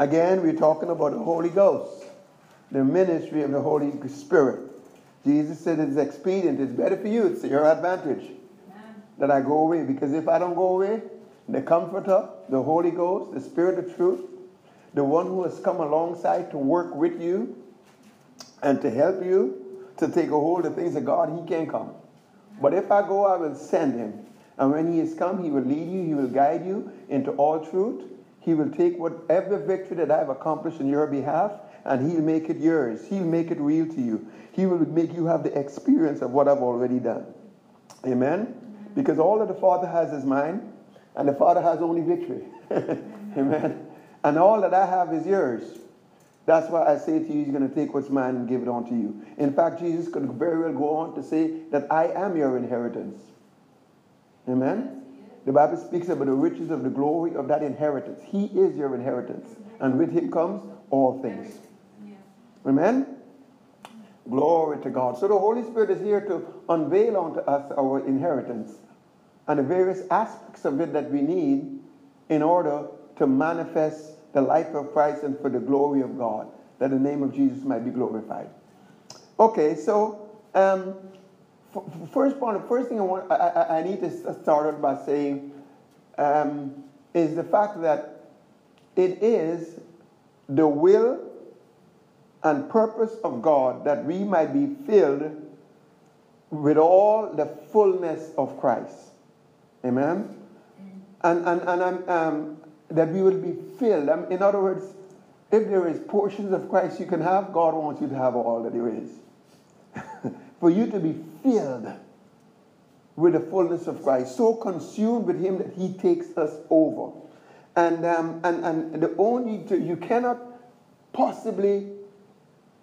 Again, we're talking about the Holy Ghost, the ministry of the Holy Spirit. Jesus said it's expedient, it's better for you, it's to your advantage that I go away. Because if I don't go away, the Comforter, the Holy Ghost, the Spirit of truth, the one who has come alongside to work with you and to help you to take a hold of things of God, he can come. But if I go, I will send him. And when he has come, he will lead you, he will guide you into all truth. He will take whatever victory that I've accomplished in your behalf and he'll make it yours. He'll make it real to you. He will make you have the experience of what I've already done. Amen? Because all that the Father has is mine, and the Father has only victory. Amen? And all that I have is yours. That's why I say to you, He's going to take what's mine and give it on to you. In fact, Jesus could very well go on to say that I am your inheritance. Amen? The Bible speaks about the riches of the glory of that inheritance. He is your inheritance. And with Him comes all things. Amen? Glory to God. So the Holy Spirit is here to unveil unto us our inheritance and the various aspects of it that we need in order to manifest the life of Christ and for the glory of God, that the name of Jesus might be glorified. Okay, so um, first point, the first thing I want, I, I, I need to start out by saying um, is the fact that it is the will and purpose of God that we might be filled with all the fullness of Christ. Amen? And, and, and um, that we will be filled. Um, in other words, if there is portions of Christ you can have, God wants you to have all that there is. For you to be filled with the fullness of Christ, so consumed with Him that He takes us over. And, um, and, and the only, you cannot possibly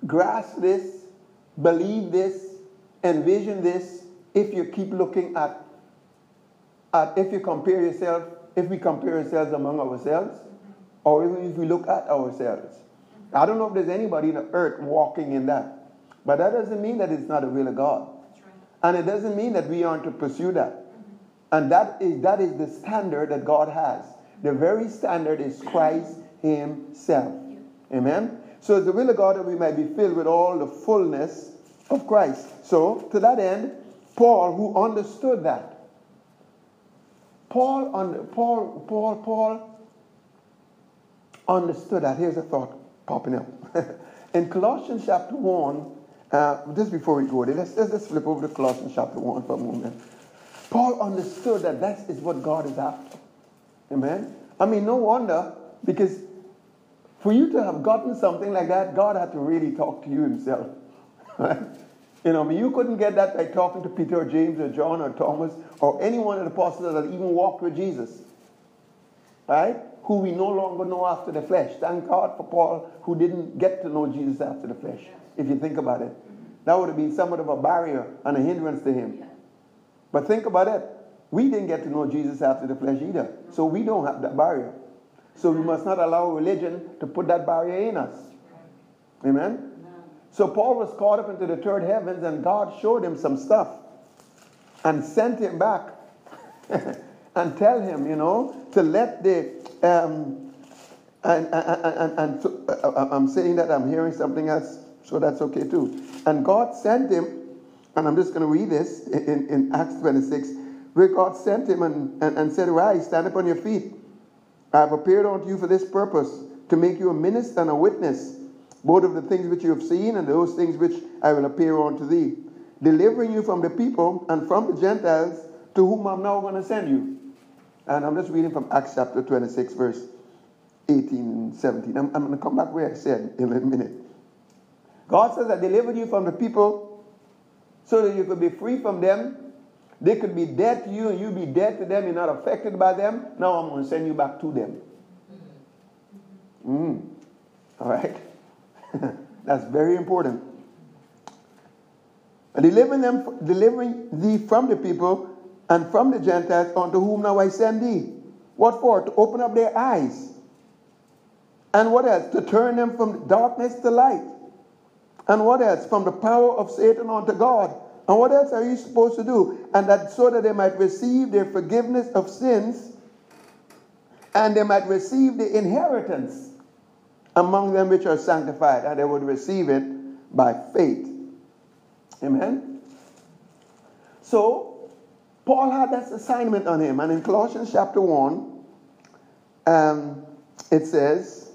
grasp this, believe this, envision this if you keep looking at, at if you compare yourself, if we compare ourselves among ourselves, or even if we look at ourselves. I don't know if there's anybody in the earth walking in that. But that doesn't mean that it's not the will of God. And it doesn't mean that we aren't to pursue that. And that is, that is the standard that God has. The very standard is Christ Himself. Amen? So it's the will of God that we might be filled with all the fullness of Christ. So, to that end, Paul, who understood that, Paul, Paul, Paul, Paul understood that. Here's a thought popping up. In Colossians chapter 1, uh, just before we go there, let's, let's just flip over to Colossians chapter 1 for a moment. Paul understood that that is what God is after. Amen? I mean, no wonder, because for you to have gotten something like that, God had to really talk to you himself. You know, I mean, you couldn't get that by talking to Peter or James or John or Thomas or any one of the apostles that even walked with Jesus. Right? Who we no longer know after the flesh. Thank God for Paul who didn't get to know Jesus after the flesh, if you think about it. That would have been somewhat of a barrier and a hindrance to him. But think about it. We didn't get to know Jesus after the flesh either. So we don't have that barrier. So we must not allow religion to put that barrier in us. Amen? So Paul was caught up into the third heavens, and God showed him some stuff and sent him back and tell him, you know, to let the. Um, and, and, and, and so, uh, uh, I'm saying that I'm hearing something else, so that's okay too. And God sent him, and I'm just going to read this in, in Acts 26, where God sent him and, and, and said, Rise, stand up on your feet. I have appeared unto you for this purpose, to make you a minister and a witness, both of the things which you have seen and those things which I will appear unto thee, delivering you from the people and from the Gentiles to whom I'm now going to send you. And I'm just reading from Acts chapter 26, verse 18 and 17. I'm, I'm going to come back where I said in a minute. God says, I delivered you from the people so that you could be free from them they could be dead to you and you be dead to them. You're not affected by them. Now I'm going to send you back to them. Mm. All right? That's very important. Delivering them, delivering thee from the people and from the Gentiles unto whom now I send thee. What for? To open up their eyes. And what else? To turn them from darkness to light. And what else? From the power of Satan unto God and what else are you supposed to do? And that so that they might receive their forgiveness of sins and they might receive the inheritance among them which are sanctified, and they would receive it by faith. Amen. So, Paul had that assignment on him, and in Colossians chapter 1, um, it says,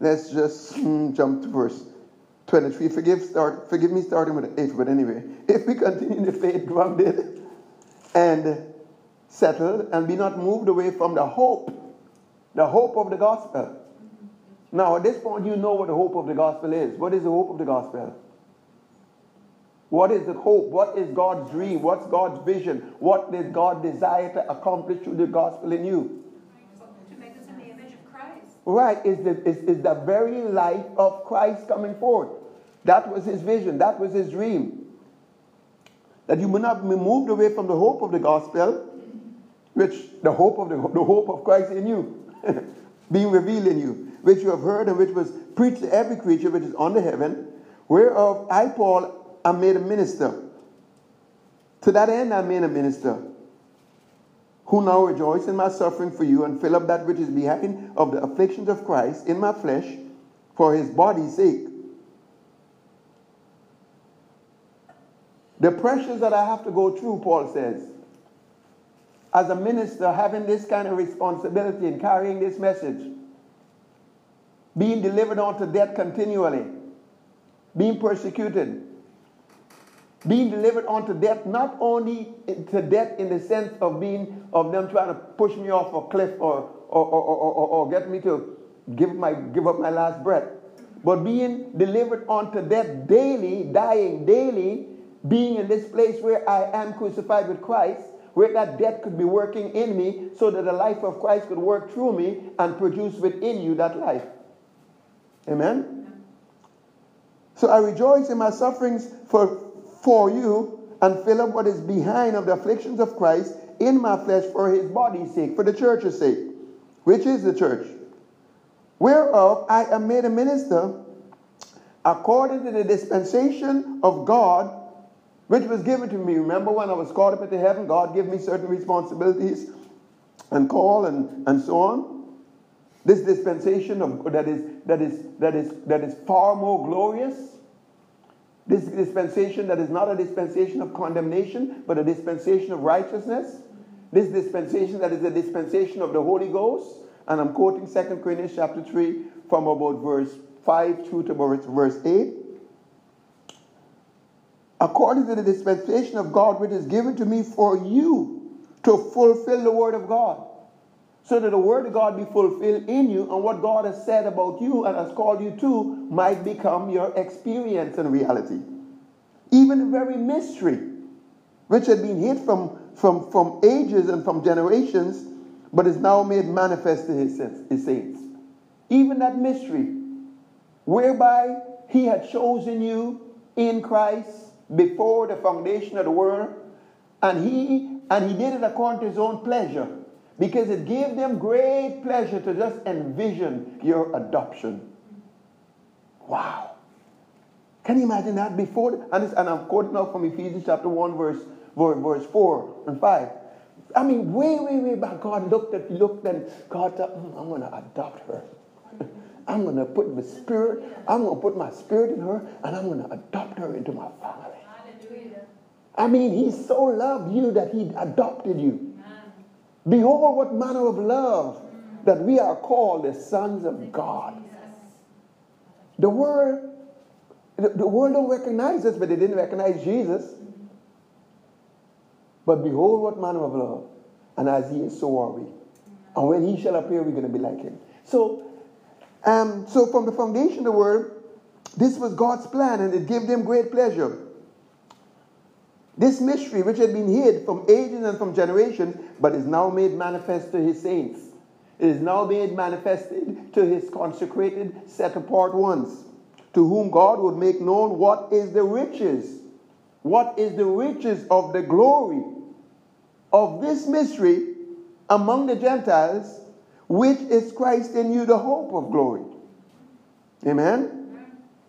let's just mm, jump to verse 23. Forgive, start, forgive me starting with the 8, but anyway, if we continue the faith grounded and settled, and be not moved away from the hope, the hope of the gospel. Now, at this point, you know what the hope of the gospel is. What is the hope of the gospel? What is the hope? What is God's dream? What's God's vision? What does God desire to accomplish through the gospel in you? To make us in the image of Christ. Right, is the, is, is the very light of Christ coming forth. That was his vision, that was his dream. That you may not be moved away from the hope of the gospel, which the hope of the, the hope of Christ in you, being revealed in you, which you have heard and which was preached to every creature which is under heaven, whereof I, Paul, am made a minister. To that end, I made a minister, who now rejoice in my suffering for you and fill up that which is behind of the afflictions of Christ in my flesh for his body's sake. The pressures that I have to go through, Paul says, as a minister, having this kind of responsibility and carrying this message, being delivered unto death continually, being persecuted, being delivered unto death, not only to death in the sense of being of them trying to push me off a cliff or or, or, or, or get me to give my give up my last breath, but being delivered unto death daily, dying daily, being in this place where I am crucified with Christ, where that death could be working in me, so that the life of Christ could work through me and produce within you that life. Amen. So I rejoice in my sufferings for for you and fill up what is behind of the afflictions of Christ in my flesh for his body's sake, for the church's sake, which is the church, whereof I am made a minister according to the dispensation of God, which was given to me. Remember when I was called up into heaven, God gave me certain responsibilities and call and, and so on. This dispensation of that is that is that is that is far more glorious this dispensation that is not a dispensation of condemnation, but a dispensation of righteousness. This dispensation that is a dispensation of the Holy Ghost. And I'm quoting 2 Corinthians chapter 3 from about verse 5 through to verse 8. According to the dispensation of God which is given to me for you to fulfill the word of God. So that the word of God be fulfilled in you and what God has said about you and has called you to might become your experience and reality. Even the very mystery, which had been hid from, from, from ages and from generations, but is now made manifest to his, his saints. Even that mystery, whereby he had chosen you in Christ before the foundation of the world, and he and he did it according to his own pleasure, because it gave them great pleasure to just envision your adoption. Wow. Can you imagine that before? And, and I'm quoting now from Ephesians chapter 1, verse, verse 4 and 5. I mean, way, way, way back, God looked at, looked and God thought, mm, I'm going to adopt her. I'm going to put the spirit, I'm going to put my spirit in her, and I'm going to adopt her into my family. Hallelujah. I mean, he so loved you that he adopted you. Behold, what manner of love that we are called the sons of God. The the, the world don't recognize us, but they didn't recognize Jesus. But behold, what manner of love. And as he is, so are we. And when he shall appear, we're going to be like him. So, um, so from the foundation of the world, this was God's plan, and it gave them great pleasure. This mystery, which had been hid from ages and from generations, but is now made manifest to his saints. It is now made manifested to his consecrated, set apart ones, to whom God would make known what is the riches, what is the riches of the glory of this mystery among the Gentiles, which is Christ in you, the hope of glory. Amen.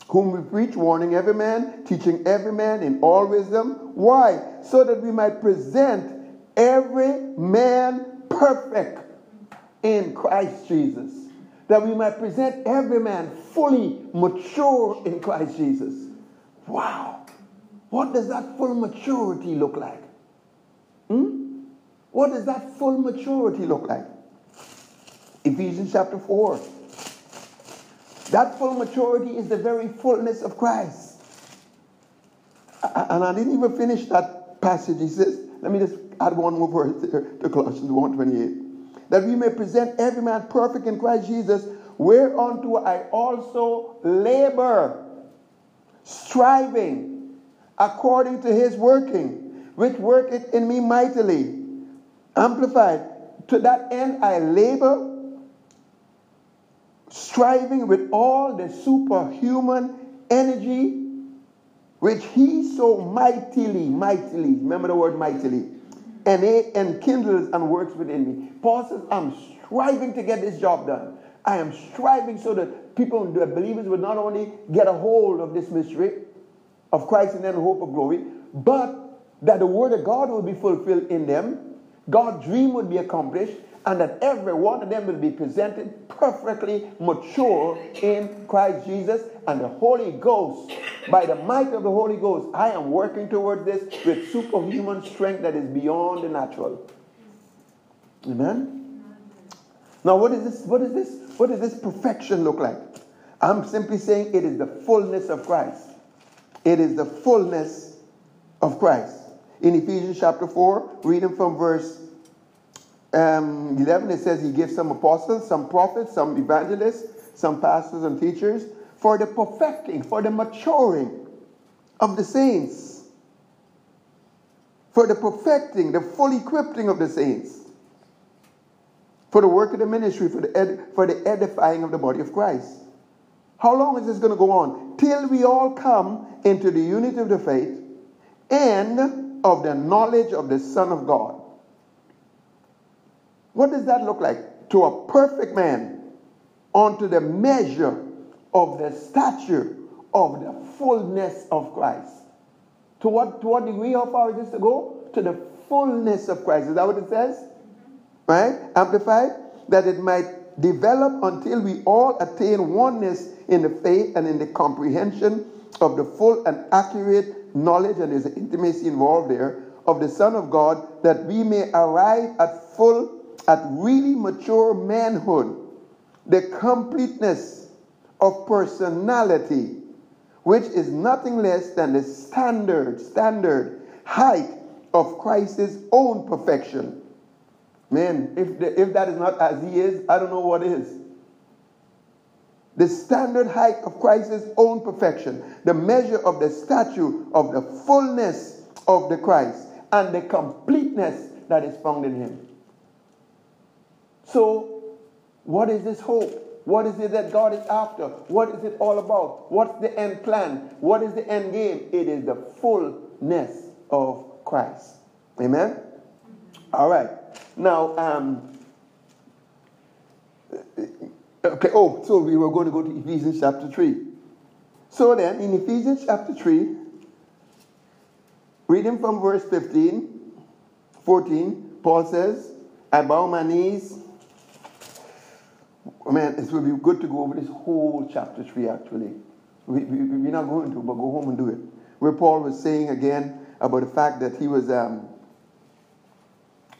Whom we preach, warning every man, teaching every man in all wisdom. Why? So that we might present every man perfect in Christ Jesus, that we might present every man fully mature in Christ Jesus. Wow. What does that full maturity look like? Hmm? What does that full maturity look like? Ephesians chapter 4. That full maturity is the very fullness of Christ. And I didn't even finish that passage. He says, let me just add one more verse to Colossians 1.28. That we may present every man perfect in Christ Jesus, whereunto I also labor, striving according to his working, which worketh in me mightily. Amplified. To that end I labor, striving with all the superhuman energy which he so mightily, mightily, remember the word mightily, and it enkindles and works within me. Paul says, I'm striving to get this job done. I am striving so that people, the believers, will not only get a hold of this mystery of Christ and then hope of glory, but that the word of God will be fulfilled in them, God's dream would be accomplished, and that every one of them will be presented perfectly mature in Christ Jesus and the Holy Ghost. By the might of the Holy Ghost, I am working towards this with superhuman strength that is beyond the natural. Amen. Now, what is this? What is this? What does this perfection look like? I'm simply saying it is the fullness of Christ. It is the fullness of Christ. In Ephesians chapter 4, reading from verse um, 11, it says he gives some apostles, some prophets, some evangelists, some pastors and teachers for the perfecting, for the maturing of the saints, for the perfecting, the full equipping of the saints, for the work of the ministry, for the, ed- for the edifying of the body of Christ. How long is this going to go on? Till we all come into the unity of the faith and of the knowledge of the Son of God what does that look like? To a perfect man, unto the measure of the stature of the fullness of Christ. To what, to what degree, how far is this to go? To the fullness of Christ. Is that what it says? Right? Amplified? That it might develop until we all attain oneness in the faith and in the comprehension of the full and accurate knowledge, and there's intimacy involved there, of the Son of God, that we may arrive at full at really mature manhood, the completeness of personality, which is nothing less than the standard, standard height of Christ's own perfection. Man, if, the, if that is not as he is, I don't know what is. The standard height of Christ's own perfection, the measure of the statue of the fullness of the Christ, and the completeness that is found in him. So, what is this hope? What is it that God is after? What is it all about? What's the end plan? What is the end game? It is the fullness of Christ. Amen? All right. Now, um, okay, oh, so we were going to go to Ephesians chapter 3. So then, in Ephesians chapter 3, reading from verse 15, 14, Paul says, I bow my knees man, it would be good to go over this whole chapter 3 actually. We, we, we're not going to, but go home and do it. Where Paul was saying again about the fact that he was, um,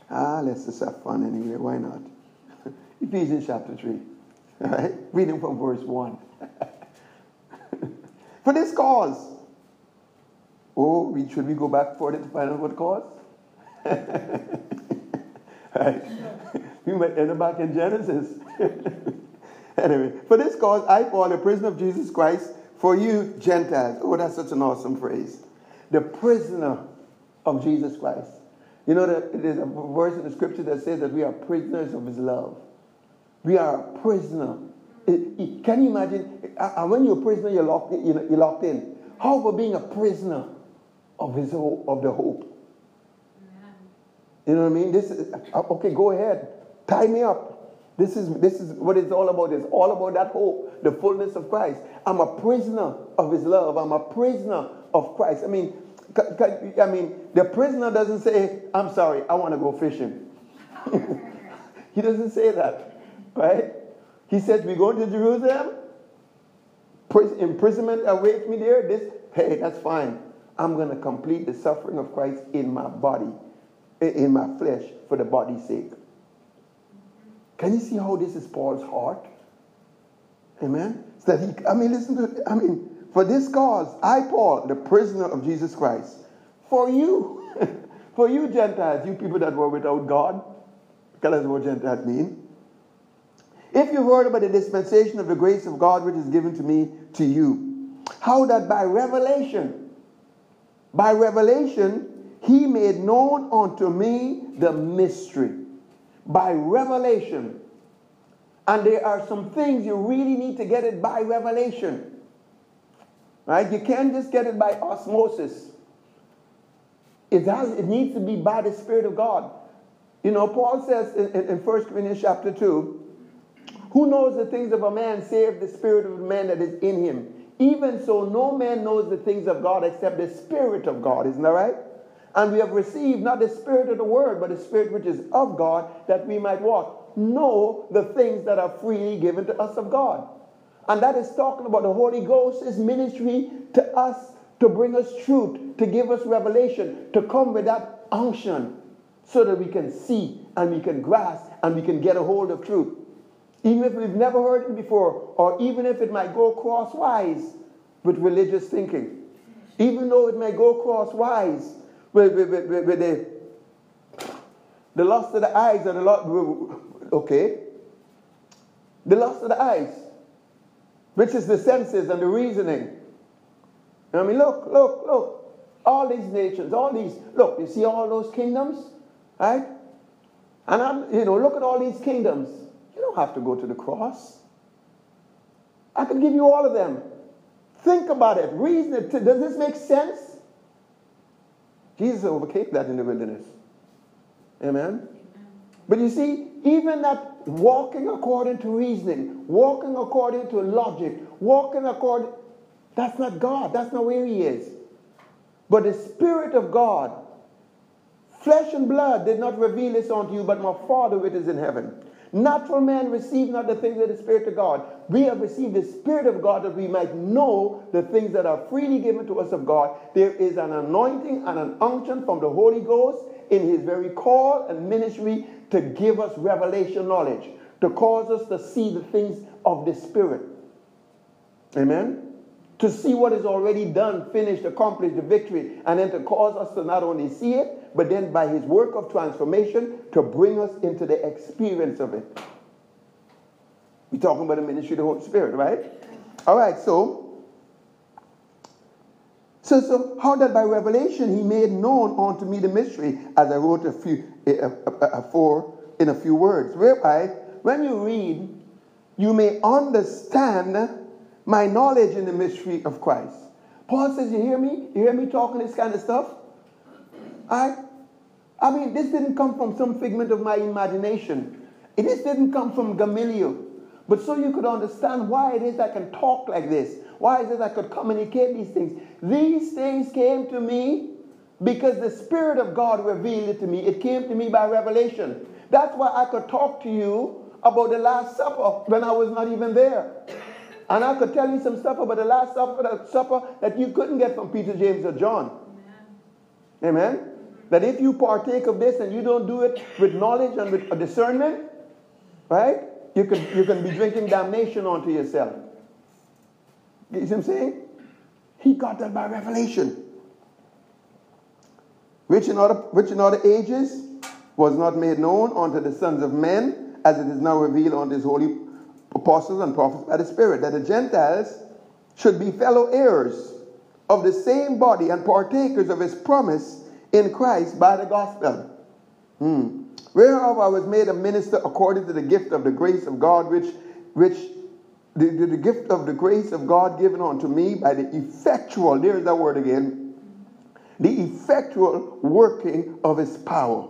ah, let's just have fun anyway, why not? Ephesians chapter 3, all right? Reading from verse 1. For this cause, oh, we, should we go back further to find out what cause? right? We might end up back in Genesis. anyway, for this cause, I, Paul, a prisoner of Jesus Christ, for you Gentiles. Oh, that's such an awesome phrase. The prisoner of Jesus Christ. You know, that there's a verse in the scripture that says that we are prisoners of his love. We are a prisoner. can you imagine? Uh, when you're a prisoner, you're locked, in, you're locked in. How about being a prisoner of his hope, of the hope? You know what I mean? This is uh, okay. Go ahead, tie me up. This is, this is what it's all about. It's all about that hope, the fullness of Christ. I'm a prisoner of his love. I'm a prisoner of Christ. I mean, I mean, the prisoner doesn't say, I'm sorry, I want to go fishing. He doesn't say that, right? He says, We're going to Jerusalem, imprisonment awaits me there. This, hey, that's fine. I'm going to complete the suffering of Christ in my body, in my flesh, for the body's sake. Can you see how this is Paul's heart? Amen. So that he, I mean, listen to, I mean, for this cause, I, Paul, the prisoner of Jesus Christ, for you, for you Gentiles, you people that were without God, because that's what Gentiles mean. If you've heard about the dispensation of the grace of God which is given to me to you, how that by revelation, by revelation, he made known unto me the mystery. By revelation. And there are some things you really need to get it by revelation. Right? You can't just get it by osmosis. It, has, it needs to be by the Spirit of God. You know, Paul says in, in, in 1 Corinthians chapter 2, who knows the things of a man save the spirit of the man that is in him? Even so, no man knows the things of God except the Spirit of God. Isn't that right? And we have received not the Spirit of the world, but the Spirit which is of God, that we might walk. Know the things that are freely given to us of God. And that is talking about the Holy Ghost's ministry to us to bring us truth, to give us revelation, to come with that unction so that we can see and we can grasp and we can get a hold of truth. Even if we've never heard it before, or even if it might go crosswise with religious thinking. Even though it may go crosswise with, with, with, with the, the lust of the eyes or the lust, okay, the lust of the eyes, which is the senses and the reasoning. I mean, look, look, look. All these nations, all these, look, you see all those kingdoms, right? And I'm, you know, look at all these kingdoms. You don't have to go to the cross. I could give you all of them. Think about it. Reason it. Does this make sense? Jesus overcame that in the wilderness. Amen? But you see, even that walking according to reasoning, walking according to logic, walking according, that's not God. That's not where He is. But the Spirit of God, flesh and blood did not reveal this unto you, but my Father which is in heaven. Natural man receive not the things of the Spirit of God. We have received the Spirit of God that we might know the things that are freely given to us of God. There is an anointing and an unction from the Holy Ghost in his very call and ministry to give us revelation knowledge, to cause us to see the things of the Spirit. Amen? To see what is already done, finished, accomplished, the victory, and then to cause us to not only see it, but then by his work of transformation to bring us into the experience of it. We're talking about the ministry of the Holy Spirit, right? All right, so so, so how that by revelation he made known unto me the mystery, as I wrote a few a, a, a, for in a few words, whereby when you read, you may understand my knowledge in the mystery of Christ. Paul says, You hear me? You hear me talking this kind of stuff? I, I mean, this didn't come from some figment of my imagination. This didn't come from Gamaliel. But so you could understand why it is I can talk like this. Why is it I could communicate these things? These things came to me because the Spirit of God revealed it to me. It came to me by revelation. That's why I could talk to you about the Last Supper when I was not even there. And I could tell you some stuff about the Last Supper, that supper that you couldn't get from Peter, James, or John. Amen. Amen? That if you partake of this and you don't do it with knowledge and with discernment, right? You can, you can be drinking damnation onto yourself. You see what I'm saying? He got that by revelation. Which in other, which in other ages was not made known unto the sons of men, as it is now revealed unto his holy apostles and prophets by the Spirit, that the Gentiles should be fellow heirs of the same body and partakers of his promise in Christ by the gospel. Hmm. Whereof I was made a minister according to the gift of the grace of God, which, which the, the, the gift of the grace of God given unto me by the effectual, there's that word again, the effectual working of his power.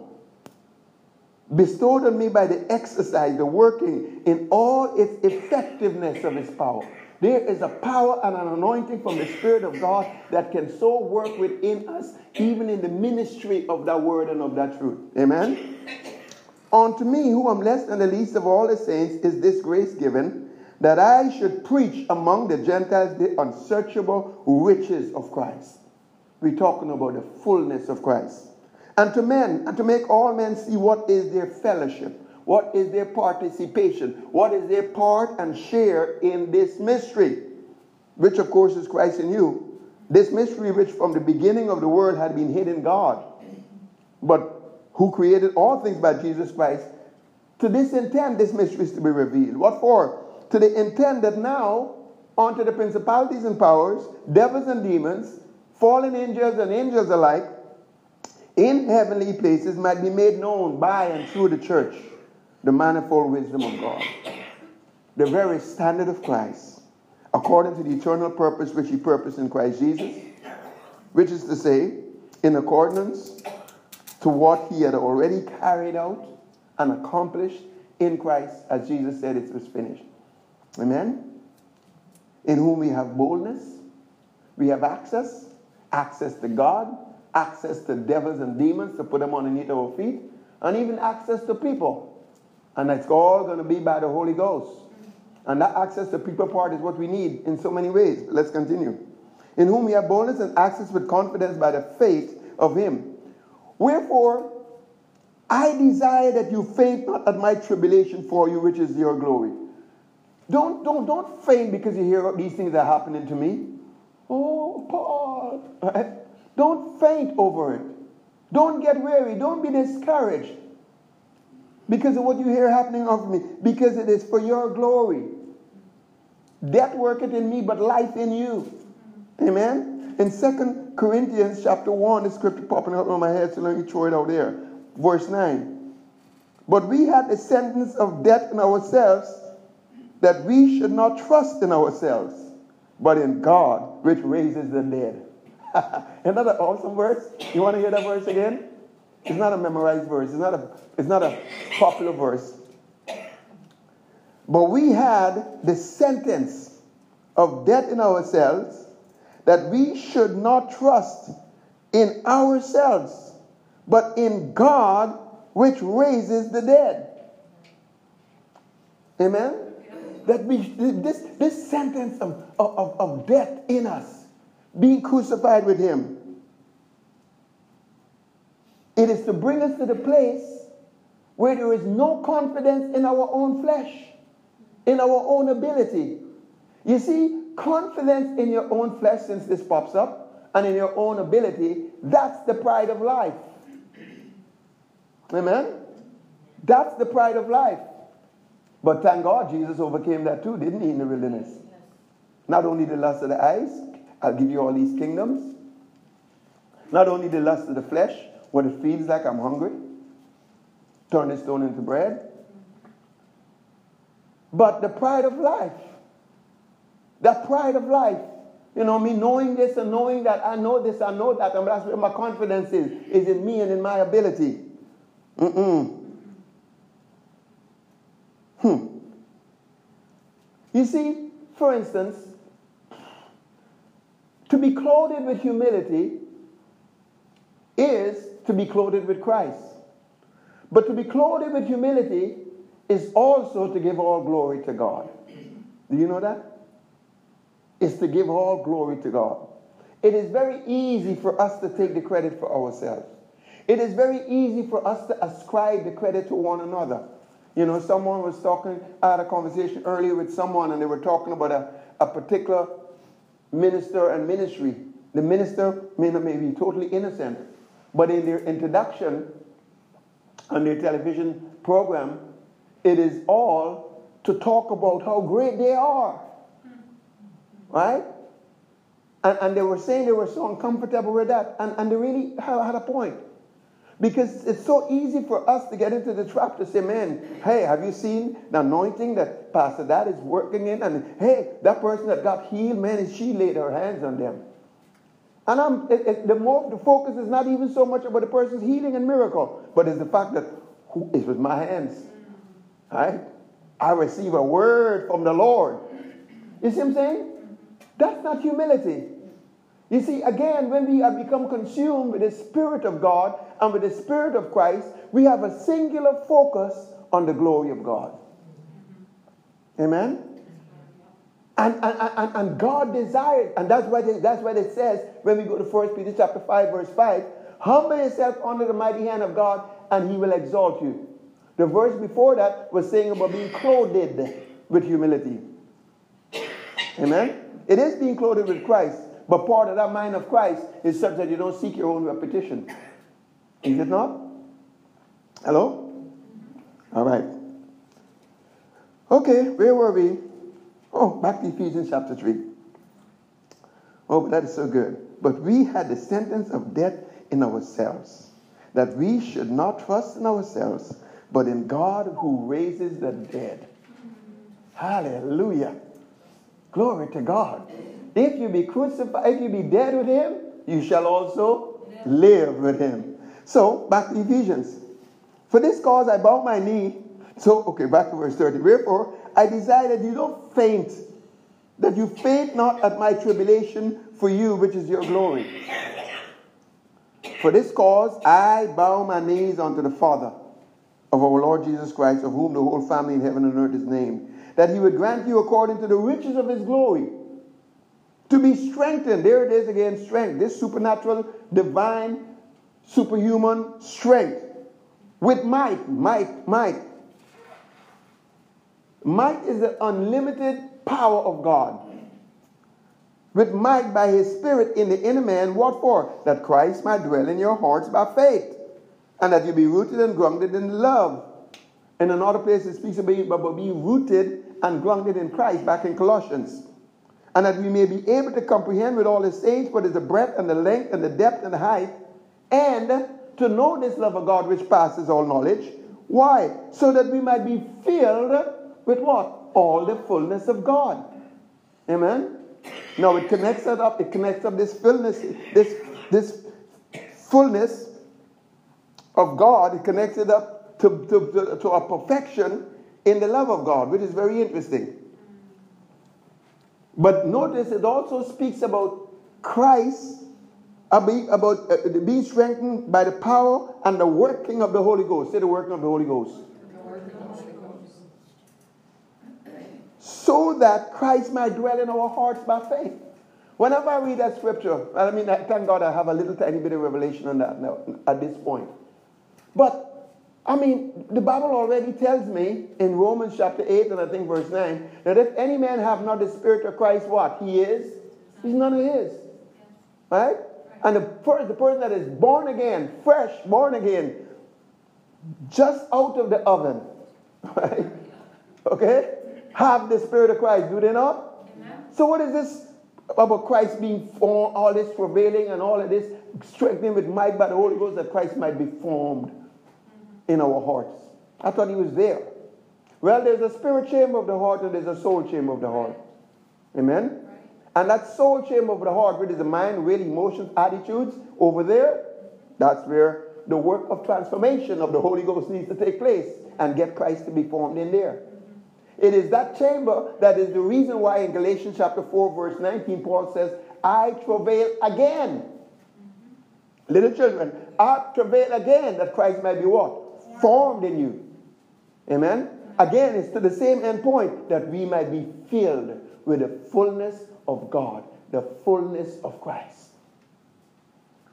Bestowed on me by the exercise, the working in all its effectiveness of his power. There is a power and an anointing from the Spirit of God that can so work within us, even in the ministry of that word and of that truth. Amen? Unto me, who am less than the least of all the saints, is this grace given, that I should preach among the Gentiles the unsearchable riches of Christ. We're talking about the fullness of Christ. And to men, and to make all men see what is their fellowship, what is their participation, what is their part and share in this mystery, which of course is Christ in you. This mystery, which from the beginning of the world had been hid in God, but who created all things by Jesus Christ, to this intent, this mystery is to be revealed. What for? To the intent that now, unto the principalities and powers, devils and demons, fallen angels and angels alike, in heavenly places might be made known by and through the church the manifold wisdom of God, the very standard of Christ, according to the eternal purpose which He purposed in Christ Jesus, which is to say, in accordance to what He had already carried out and accomplished in Christ, as Jesus said, it was finished. Amen? In whom we have boldness, we have access, access to God, access to devils and demons to put them underneath our feet, and even access to people. And it's all going to be by the Holy Ghost. And that access to people part is what we need in so many ways. Let's continue. In whom we have boldness and access with confidence by the faith of Him. Wherefore, I desire that you faint not at my tribulation for you, which is your glory. Don't, don't, don't faint because you hear these things that are happening to me. Oh, Paul. Don't faint over it. Don't get weary. Don't be discouraged because of what you hear happening of me, because it is for your glory. Death worketh in me, but life in you. Amen. In Second Corinthians chapter 1, the scripture popping up on my head, so let me throw it out there. Verse 9. But we had a sentence of death in ourselves, that we should not trust in ourselves, but in God, which raises the dead. Isn't that an awesome verse? You want to hear that verse again? It's not a memorized verse. It's not a, it's not a popular verse. But we had the sentence of death in ourselves that we should not trust in ourselves, but in God which raises the dead. Amen? That we, this, this sentence of, of, of death in us, being crucified with Him, it is to bring us to the place where there is no confidence in our own flesh, in our own ability. You see, confidence in your own flesh, since this pops up, and in your own ability, that's the pride of life. Amen? That's the pride of life. But thank God Jesus overcame that too, didn't he, in the wilderness? Not only the lust of the eyes, I'll give you all these kingdoms. Not only the lust of the flesh, what it feels like I'm hungry, turn the stone into bread. But the pride of life, that pride of life, you know, me knowing this and knowing that I know this, I know that, and that's where my confidence is, is in me and in my ability. Mm-mm. Hmm. You see, for instance, to be clothed with humility is to be clothed with Christ. But to be clothed with humility is also to give all glory to God. Do you know that? It's to give all glory to God. It is very easy for us to take the credit for ourselves. It is very easy for us to ascribe the credit to one another. You know, someone was talking, I had a conversation earlier with someone, and they were talking about a, a particular minister and ministry. The minister may not may be totally innocent, but in their introduction on their television program, it is all to talk about how great they are. Right? And, and they were saying they were so uncomfortable with that. And, and they really had, a point. Because it's so easy for us to get into the trap to say, man, hey, have you seen the anointing that Pastor That is working in? And hey, that person that got healed, man, she laid her hands on them. And I'm, it, it, the more the focus is not even so much about the person's healing and miracle, but it's the fact that who, it was my hands. Right? I receive a word from the Lord. You see what I'm saying? That's not humility. You see, again, when we have become consumed with the Spirit of God and with the Spirit of Christ, we have a singular focus on the glory of God. Amen? And, and, and, and God desired, and that's what, it, that's what it says when we go to 1 Peter chapter 5, verse 5. Humble yourself under the mighty hand of God, and he will exalt you. The verse before that was saying about being clothed with humility. Amen? It is being clothed with Christ, but part of that mind of Christ is such that you don't seek your own repetition. Is it not? Hello? All right. Okay, where were we? Oh, back to Ephesians chapter 3. Oh, but that is so good. But we had the sentence of death in ourselves, that we should not trust in ourselves, but in God who raises the dead. Hallelujah. Glory to God. If you be crucified, if you be dead with him, you shall also live with him. So, back to Ephesians. For this cause I bow my knee. So, okay, back to verse 30. Wherefore, I desire that you don't faint, that you faint not at my tribulation for you, which is your glory. For this cause I bow my knees unto the Father of our Lord Jesus Christ, of whom the whole family in heaven and earth is named, that he would grant you according to the riches of his glory to be strengthened. There it is again strength. This supernatural, divine, superhuman strength with might, might, might. Might is the unlimited power of God. With might by his spirit in the inner man, what for? That Christ might dwell in your hearts by faith and that you be rooted and grounded in love. In another place, it speaks about being rooted and grounded in Christ, back in Colossians. And that we may be able to comprehend with all the saints what is the breadth and the length and the depth and the height, and to know this love of God which passes all knowledge. Why? So that we might be filled with what? All the fullness of God. Amen? Now it connects it up, it connects up this fullness, this, this fullness of God, it connects it up to, to, to, to a perfection in the love of God, which is very interesting. But notice it also speaks about Christ about uh, being strengthened by the power and the working of the Holy Ghost. Say the working of the Holy Ghost. So that Christ might dwell in our hearts by faith. Whenever I read that scripture, I mean, thank God I have a little tiny bit of revelation on that now, at this point. But I mean, the Bible already tells me in Romans chapter 8 and I think verse 9 that if any man have not the Spirit of Christ, what? He is? He's none of his. Right? And the, first, the person that is born again, fresh, born again, just out of the oven, right? Okay? Have the Spirit of Christ, do they not? Amen. So what is this about Christ being formed, all this prevailing and all of this, strengthening with might by the Holy Ghost that Christ might be formed? Mm-hmm. in our hearts. I thought he was there. Well, there's a spirit chamber of the heart and there's a soul chamber of the heart. Amen? And that soul chamber of the heart, which is the mind, will, emotions, attitudes, over there, that's where the work of transformation of the Holy Ghost needs to take place and get Christ to be formed in there. It is that chamber that is the reason why in Galatians chapter 4, verse 19, Paul says, I travail again. Little children, I travail again that Christ might be what? formed in you. Amen? Again, it's to the same end point that we might be filled with the fullness of God, the fullness of Christ.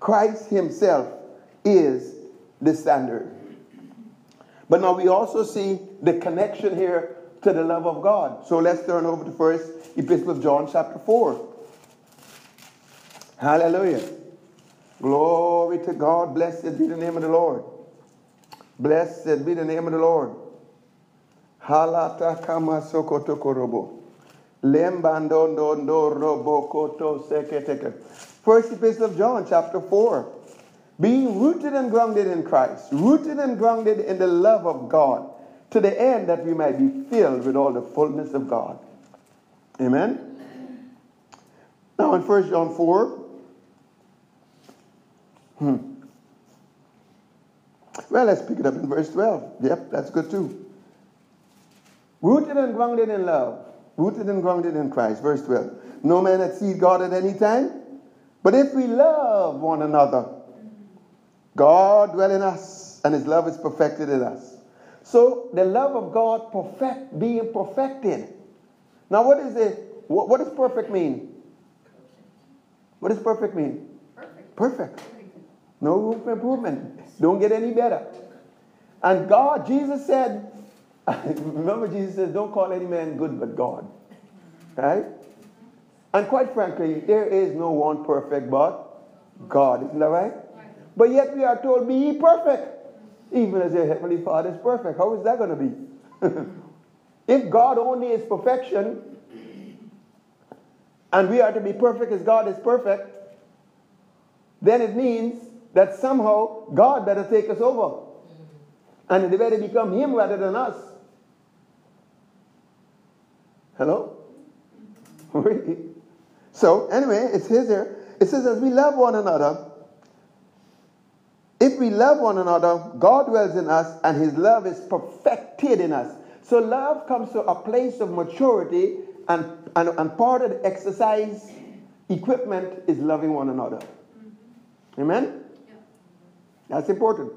Christ Himself is the standard. But now we also see the connection here to the love of God. So let's turn over to first Epistle of John, chapter 4. Hallelujah. Glory to God. Blessed be the name of the Lord. Blessed be the name of the Lord. Halata kama sokoto robo koto seketeke. First epistle of John, chapter 4. Being rooted and grounded in Christ, rooted and grounded in the love of God, to the end that we might be filled with all the fullness of God. Amen? Now in 1 John 4, hmm. Well, let's pick it up in verse 12. Yep, that's good too. Rooted and grounded in love, rooted and grounded in Christ. Verse 12. No man hath seen God at any time, but if we love one another, God dwell in us, and his love is perfected in us. So the love of God perfect being perfected. Now what is it? What, what does perfect mean? What does perfect mean? Perfect. Perfect. No room for improvement. Don't get any better. And God, Jesus said, remember Jesus says, don't call any man good but God. Right? And quite frankly, there is no one perfect but God. Isn't that right? But yet we are told, be ye perfect, even as your heavenly Father is perfect. How is that going to be? if God only is perfection, and we are to be perfect as God is perfect, then it means that somehow God better take us over. And it better become Him rather than us. Hello? so, anyway, it says here, it says, as we love one another, if we love one another, God dwells in us and his love is perfected in us. So love comes to a place of maturity, and, and, and part of the exercise equipment is loving one another. Mm-hmm. Amen? Yeah. That's important.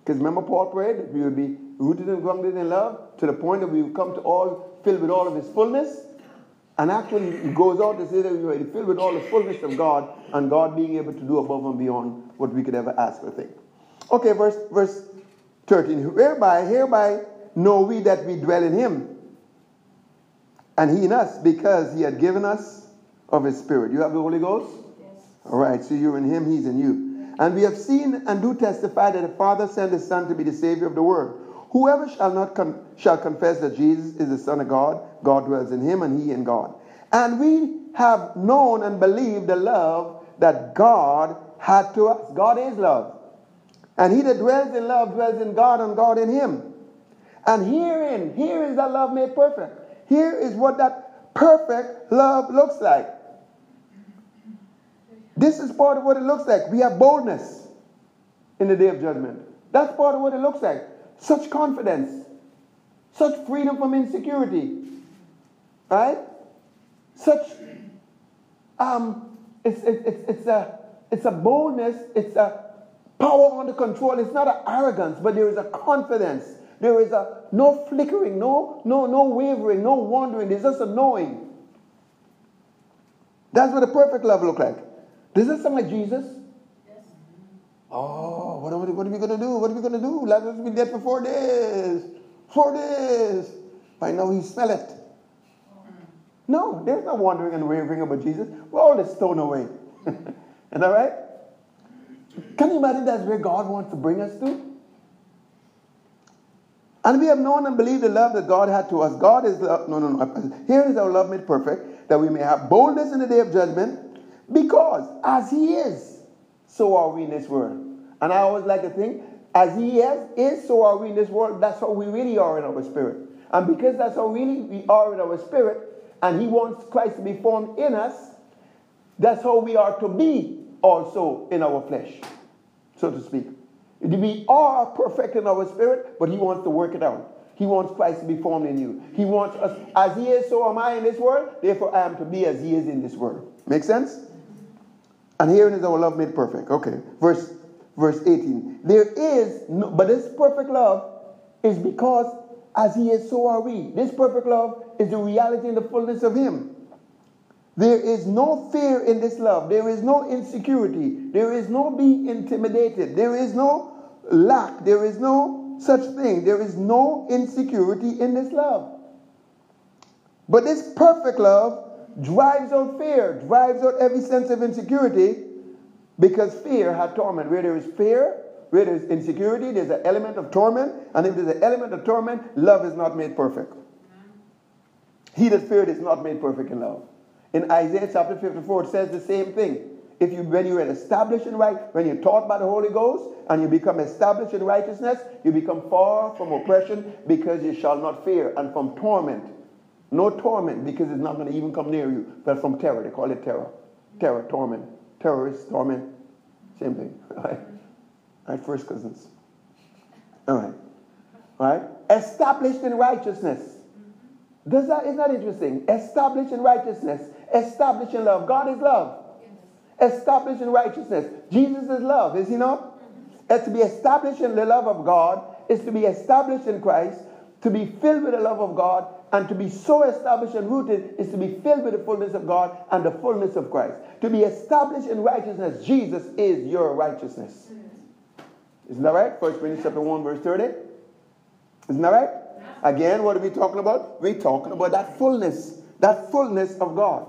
Because remember, Paul prayed that we would be rooted and grounded in love to the point that we would come to all, filled with all of his fullness. And actually, he goes on to say that we are filled with all the fullness of God and God being able to do above and beyond what we could ever ask or think. Okay, verse, verse 13. Whereby, hereby know we that we dwell in him and he in us because he had given us of his spirit. You have the Holy Ghost? Yes. All right, so you're in him, he's in you. And we have seen and do testify that the Father sent his Son to be the Savior of the world. Whoever shall not con- shall confess that Jesus is the Son of God, God dwells in him and he in God. And we have known and believed the love that God had to us. God is love. And he that dwells in love dwells in God and God in him. And herein, here is that love made perfect. Here is what that perfect love looks like. This is part of what it looks like. We have boldness in the day of judgment. That's part of what it looks like. Such confidence, such freedom from insecurity, right? Such, um, it's, it's, it's, a, it's a boldness, it's a power under control. It's not an arrogance, but there is a confidence. There is a no flickering, no, no, no wavering, no wandering. There's just a knowing. That's what a perfect love look like. Does that sound like Jesus? Yes. Oh, what are, we, what are we going to do? What are we going to do? Lazarus has been dead for four days. Four days. By now he smell it. No, there's no wandering and wavering about Jesus. We're all just thrown away. Isn't that right? Can you imagine that's where God wants to bring us to? And we have known and believed the love that God had to us. God is love. No, no, no. Here is our love made perfect, that we may have boldness in the day of judgment, because as He is, so are we in this world. And I always like to think, as He is, is so are we in this world. That's how we really are in our spirit. And because that's how really we are in our spirit, and He wants Christ to be formed in us, that's how we are to be also in our flesh, so to speak. We are perfect in our spirit, but He wants to work it out. He wants Christ to be formed in you. He wants us, as He is, so am I in this world. Therefore, I am to be as He is in this world. Make sense? And herein is our love made perfect. Okay, verse verse 18. There is no, but this perfect love is because as He is, so are we. This perfect love is the reality and the fullness of Him. There is no fear in this love. There is no insecurity. There is no being intimidated. There is no lack. There is no such thing. There is no insecurity in this love. But this perfect love drives out fear, drives out every sense of insecurity because fear had torment. Where there is fear, where there is insecurity, there's an element of torment. And if there's an element of torment, love is not made perfect. He that feared is not made perfect in love. In Isaiah chapter 54, it says the same thing. If you, when you're established in right, when you're taught by the Holy Ghost and you become established in righteousness, you become far from oppression because you shall not fear and from torment. No torment because it's not going to even come near you, but from terror. They call it terror. Terror, torment. Terrorist, torment. Same thing. Right? Right? First cousins. All right. Right? Established in righteousness. Does that, isn't that interesting? Established in righteousness established in love. God is love. Established in righteousness. Jesus is love, is he not? And to be established in the love of God is to be established in Christ, to be filled with the love of God, and to be so established and rooted is to be filled with the fullness of God and the fullness of Christ. To be established in righteousness, Jesus is your righteousness. Isn't that right? First Corinthians chapter 1, verse 30. Isn't that right? Again, what are we talking about? We're talking about that fullness, that fullness of God.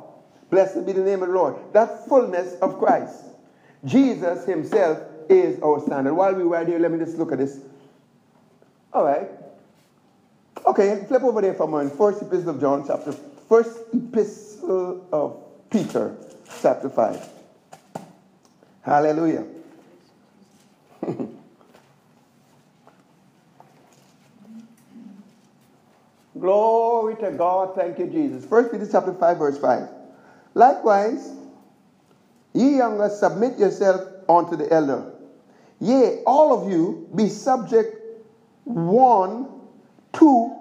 Blessed be the name of the Lord. That fullness of Christ. Jesus himself is our standard. While we were here, let me just look at this. All right. Okay, flip over there for a moment. First epistle of John, chapter, first epistle of Peter, chapter 5. Hallelujah. Glory to God. Thank you, Jesus. First Peter chapter 5, verse 5. Likewise, ye younger, uh, submit yourself unto the elder. Yea, all of you be subject one to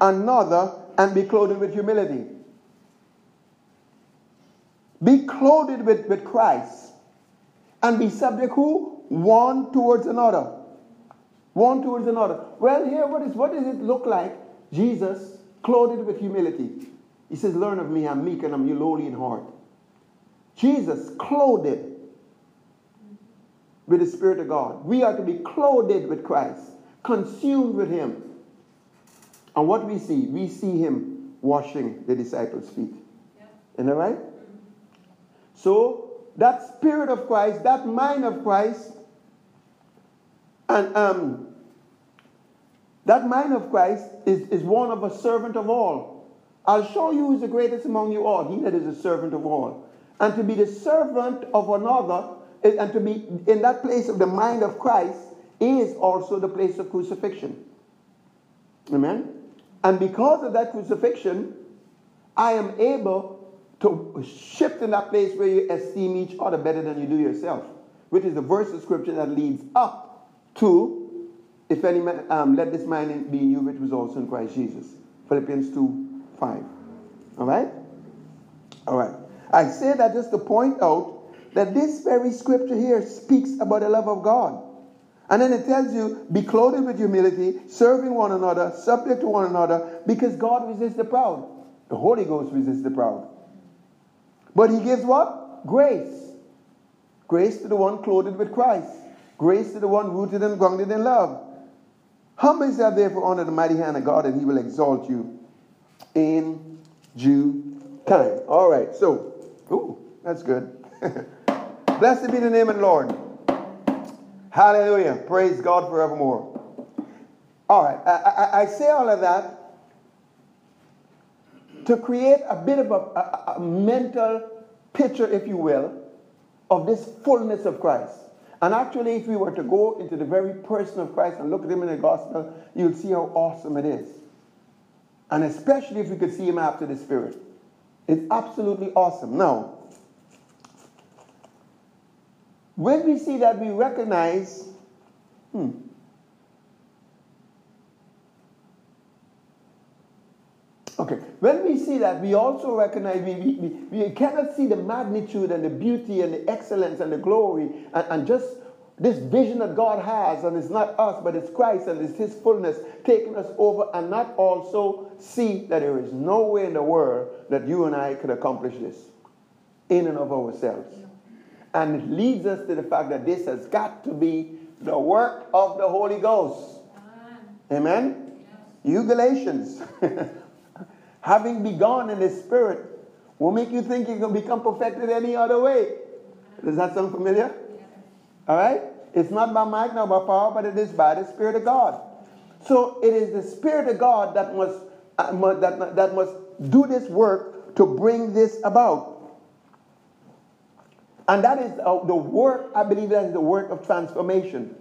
another and be clothed with humility. Be clothed with, with Christ and be subject who? One towards another. One towards another. Well, here, what, is, what does it look like? Jesus clothed with humility. He says, Learn of me, I'm meek and I'm lowly in heart. Jesus clothed with the Spirit of God. We are to be clothed with Christ, consumed with Him. And what we see, we see Him washing the disciples' feet. Yep. Isn't that right? So, that Spirit of Christ, that mind of Christ, and um, that mind of Christ is, is one of a servant of all. I'll show you who is the greatest among you all, he that is a servant of all. And to be the servant of another, eh, and to be in that place of the mind of Christ, is also the place of crucifixion. Amen? And because of that crucifixion, I am able to shift in that place where you esteem each other better than you do yourself, which is the verse of scripture that leads up to if any man, um, let this mind be in you which was also in Christ Jesus. Philippians 2 5. All right? All right. I say that just to point out that this very scripture here speaks about the love of God. And then it tells you, be clothed with humility, serving one another, subject to one another, because God resists the proud. The Holy Ghost resists the proud. But he gives what? Grace. Grace to the one clothed with Christ. Grace to the one rooted and grounded in love. Humble yourself therefore under the mighty hand of God, and he will exalt you in due time. All right, so, ooh, that's good. Blessed be the name of the Lord. Hallelujah. Praise God forevermore. All right, I, I, I say all of that to create a bit of a, a, a mental picture, if you will, of this fullness of Christ. And actually, if we were to go into the very person of Christ and look at him in the gospel, you'll see how awesome it is. And especially if we could see him after the Spirit. It's absolutely awesome. Now, when we see that, we recognize, hmm, Okay, when we see that, we also recognize we, we, we, cannot see the magnitude and the beauty and the excellence and the glory and, and just this vision that God has, and it's not us, but it's Christ and it's His fullness taking us over, and not also see that there is no way in the world that you and I could accomplish this in and of ourselves. And it leads us to the fact that this has got to be the work of the Holy Ghost. Amen? You Galatians. having begun in the spirit, will make you think you can become perfected any other way. Does that sound familiar? All right? It's not by might nor by power, but it is by the Spirit of God. So it is the Spirit of God that must, uh, that, that must do this work to bring this about. And that is uh, the work, I believe that is the work of transformation.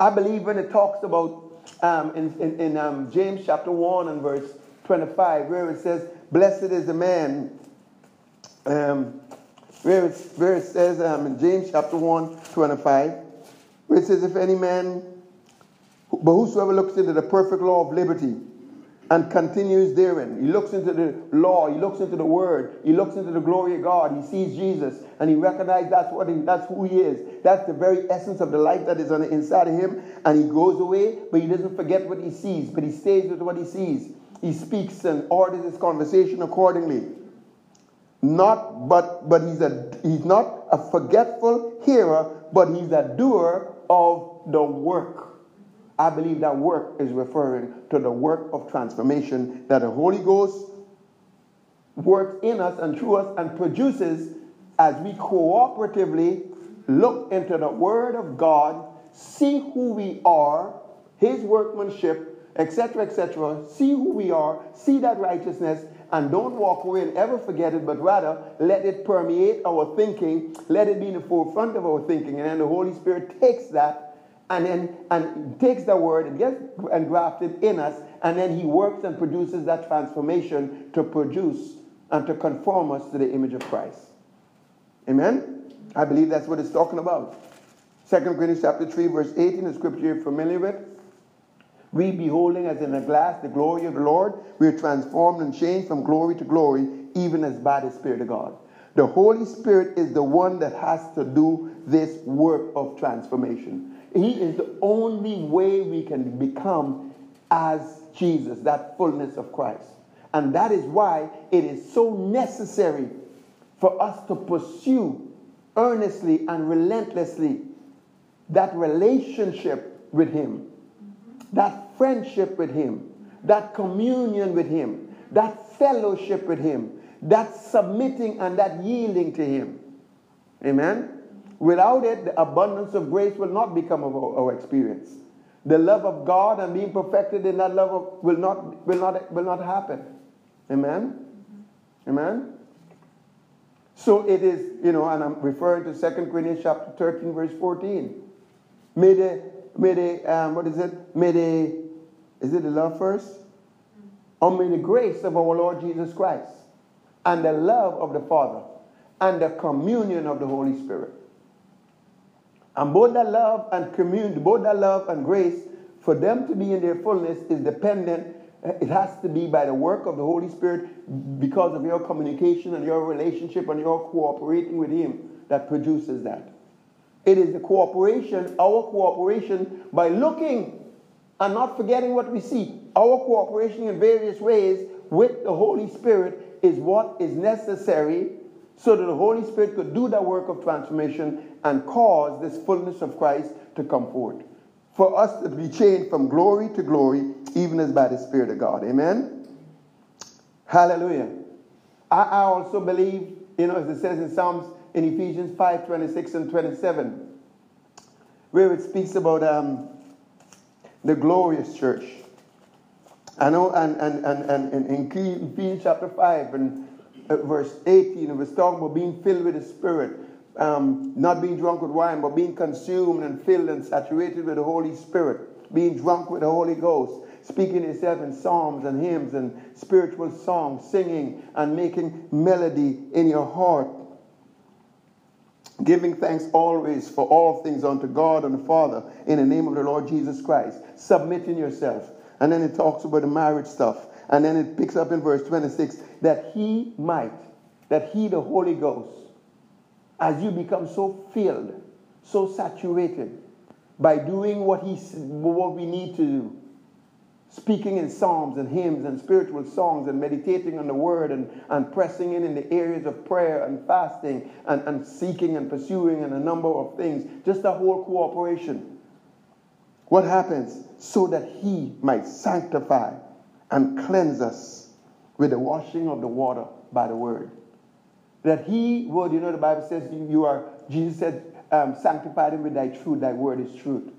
I believe when it talks about um, in, in, in um, James chapter 1 and verse 25, where it says, Blessed is the man, um, where, it, where it says um, in James chapter 1, 25, where it says, If any man, but whosoever looks into the perfect law of liberty and continues therein. He looks into the law, he looks into the word, he looks into the glory of God, he sees Jesus, and he recognizes that's what he, that's who he is. That's the very essence of the life that is on the inside of him, and he goes away, but he doesn't forget what he sees, but he stays with what he sees. He speaks and orders his conversation accordingly. Not but but he's a he's not a forgetful hearer, but he's a doer of the work. I believe that work is referring to the work of transformation that the Holy Ghost works in us and through us and produces as we cooperatively look into the Word of God, see who we are, His workmanship, etc., etc., see who we are, see that righteousness, and don't walk away and ever forget it, but rather let it permeate our thinking, let it be in the forefront of our thinking, and then the Holy Spirit takes that and then and takes the word and gets and grafted in us, and then he works and produces that transformation to produce and to conform us to the image of Christ. Amen? I believe that's what it's talking about. 2 Corinthians chapter 3, verse 18, the scripture you're familiar with. We beholding as in a glass the glory of the Lord, we are transformed and changed from glory to glory, even as by the Spirit of God. The Holy Spirit is the one that has to do this work of transformation. He is the only way we can become as Jesus, that fullness of Christ. And that is why it is so necessary for us to pursue earnestly and relentlessly that relationship with Him, that friendship with Him, that communion with Him, that fellowship with Him, that submitting and that yielding to Him. Amen? Without it, the abundance of grace will not become our, our experience. The love of God and being perfected in that love of, will, not, will, not, will not happen. Amen? Amen? So it is, you know, and I'm referring to 2 Corinthians chapter 13, verse 14. May the, may the um, what is it? May the, is it the love first? Or may the grace of our Lord Jesus Christ and the love of the Father and the communion of the Holy Spirit and both that love and community, both that love and grace, for them to be in their fullness is dependent. It has to be by the work of the Holy Spirit because of your communication and your relationship and your cooperating with Him that produces that. It is the cooperation, our cooperation, by looking and not forgetting what we see. Our cooperation in various ways with the Holy Spirit is what is necessary so that the Holy Spirit could do that work of transformation and cause this fullness of Christ to come forth. For us to be changed from glory to glory, even as by the Spirit of God. Amen? Hallelujah. I, I also believe, you know, as it says in Psalms in Ephesians 5 26 and 27, where it speaks about um, the glorious church. I know, and, and, and, and, in Ephesians chapter 5 and uh, verse 18, it was talking about being filled with the Spirit, um, not being drunk with wine, but being consumed and filled and saturated with the Holy Spirit, being drunk with the Holy Ghost, speaking yourself in psalms and hymns and spiritual songs, singing and making melody in your heart. Giving thanks always for all things unto God and the Father in the name of the Lord Jesus Christ. Submitting yourself. And then it talks about the marriage stuff. And then it picks up in verse 26 that he might, that he, the Holy Ghost, as you become so filled, so saturated by doing what, he, what we need to do, speaking in psalms and hymns and spiritual songs and meditating on the word and, and pressing in in the areas of prayer and fasting and, and seeking and pursuing and a number of things, just a whole cooperation. What happens? So that he might sanctify and cleanse us with the washing of the water by the word. That he would, you know, the Bible says you are, Jesus said, um, sanctify them with thy truth, thy word is truth.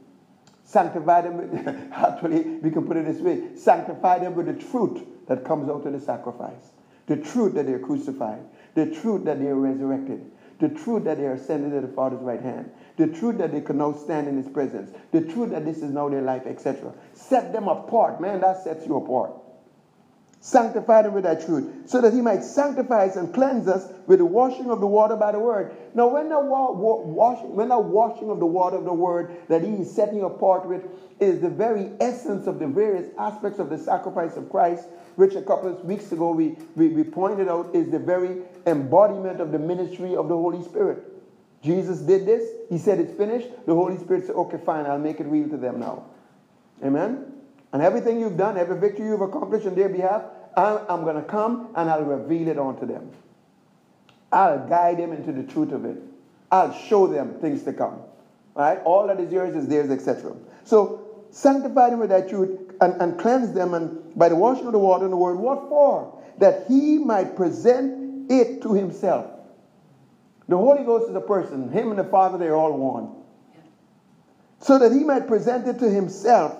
Sanctify them with, actually, we can put it this way sanctify them with the truth that comes out of the sacrifice. The truth that they're crucified. The truth that they're resurrected. The truth that they are ascended to the Father's right hand. The truth that they can now stand in His presence. The truth that this is now their life, etc. Set them apart. Man, that sets you apart. Sanctify them with thy truth, so that he might sanctify us and cleanse us with the washing of the water by the word. Now, when the, wa- wa- washing, when the washing of the water of the word that he is setting apart with is the very essence of the various aspects of the sacrifice of Christ, which a couple of weeks ago we, we, we pointed out is the very embodiment of the ministry of the Holy Spirit. Jesus did this. He said it's finished. The Holy Spirit said, okay, fine, I'll make it real to them now. Amen? And everything you've done, every victory you've accomplished on their behalf, I, I'm going to come and I'll reveal it unto them. I'll guide them into the truth of it. I'll show them things to come. Right? All that is yours is theirs, etc. So sanctify them with that truth and, and cleanse them and by the washing of the water and the word. What for? That he might present it to himself. The Holy Ghost is a person. Him and the Father, they're all one. So that he might present it to himself.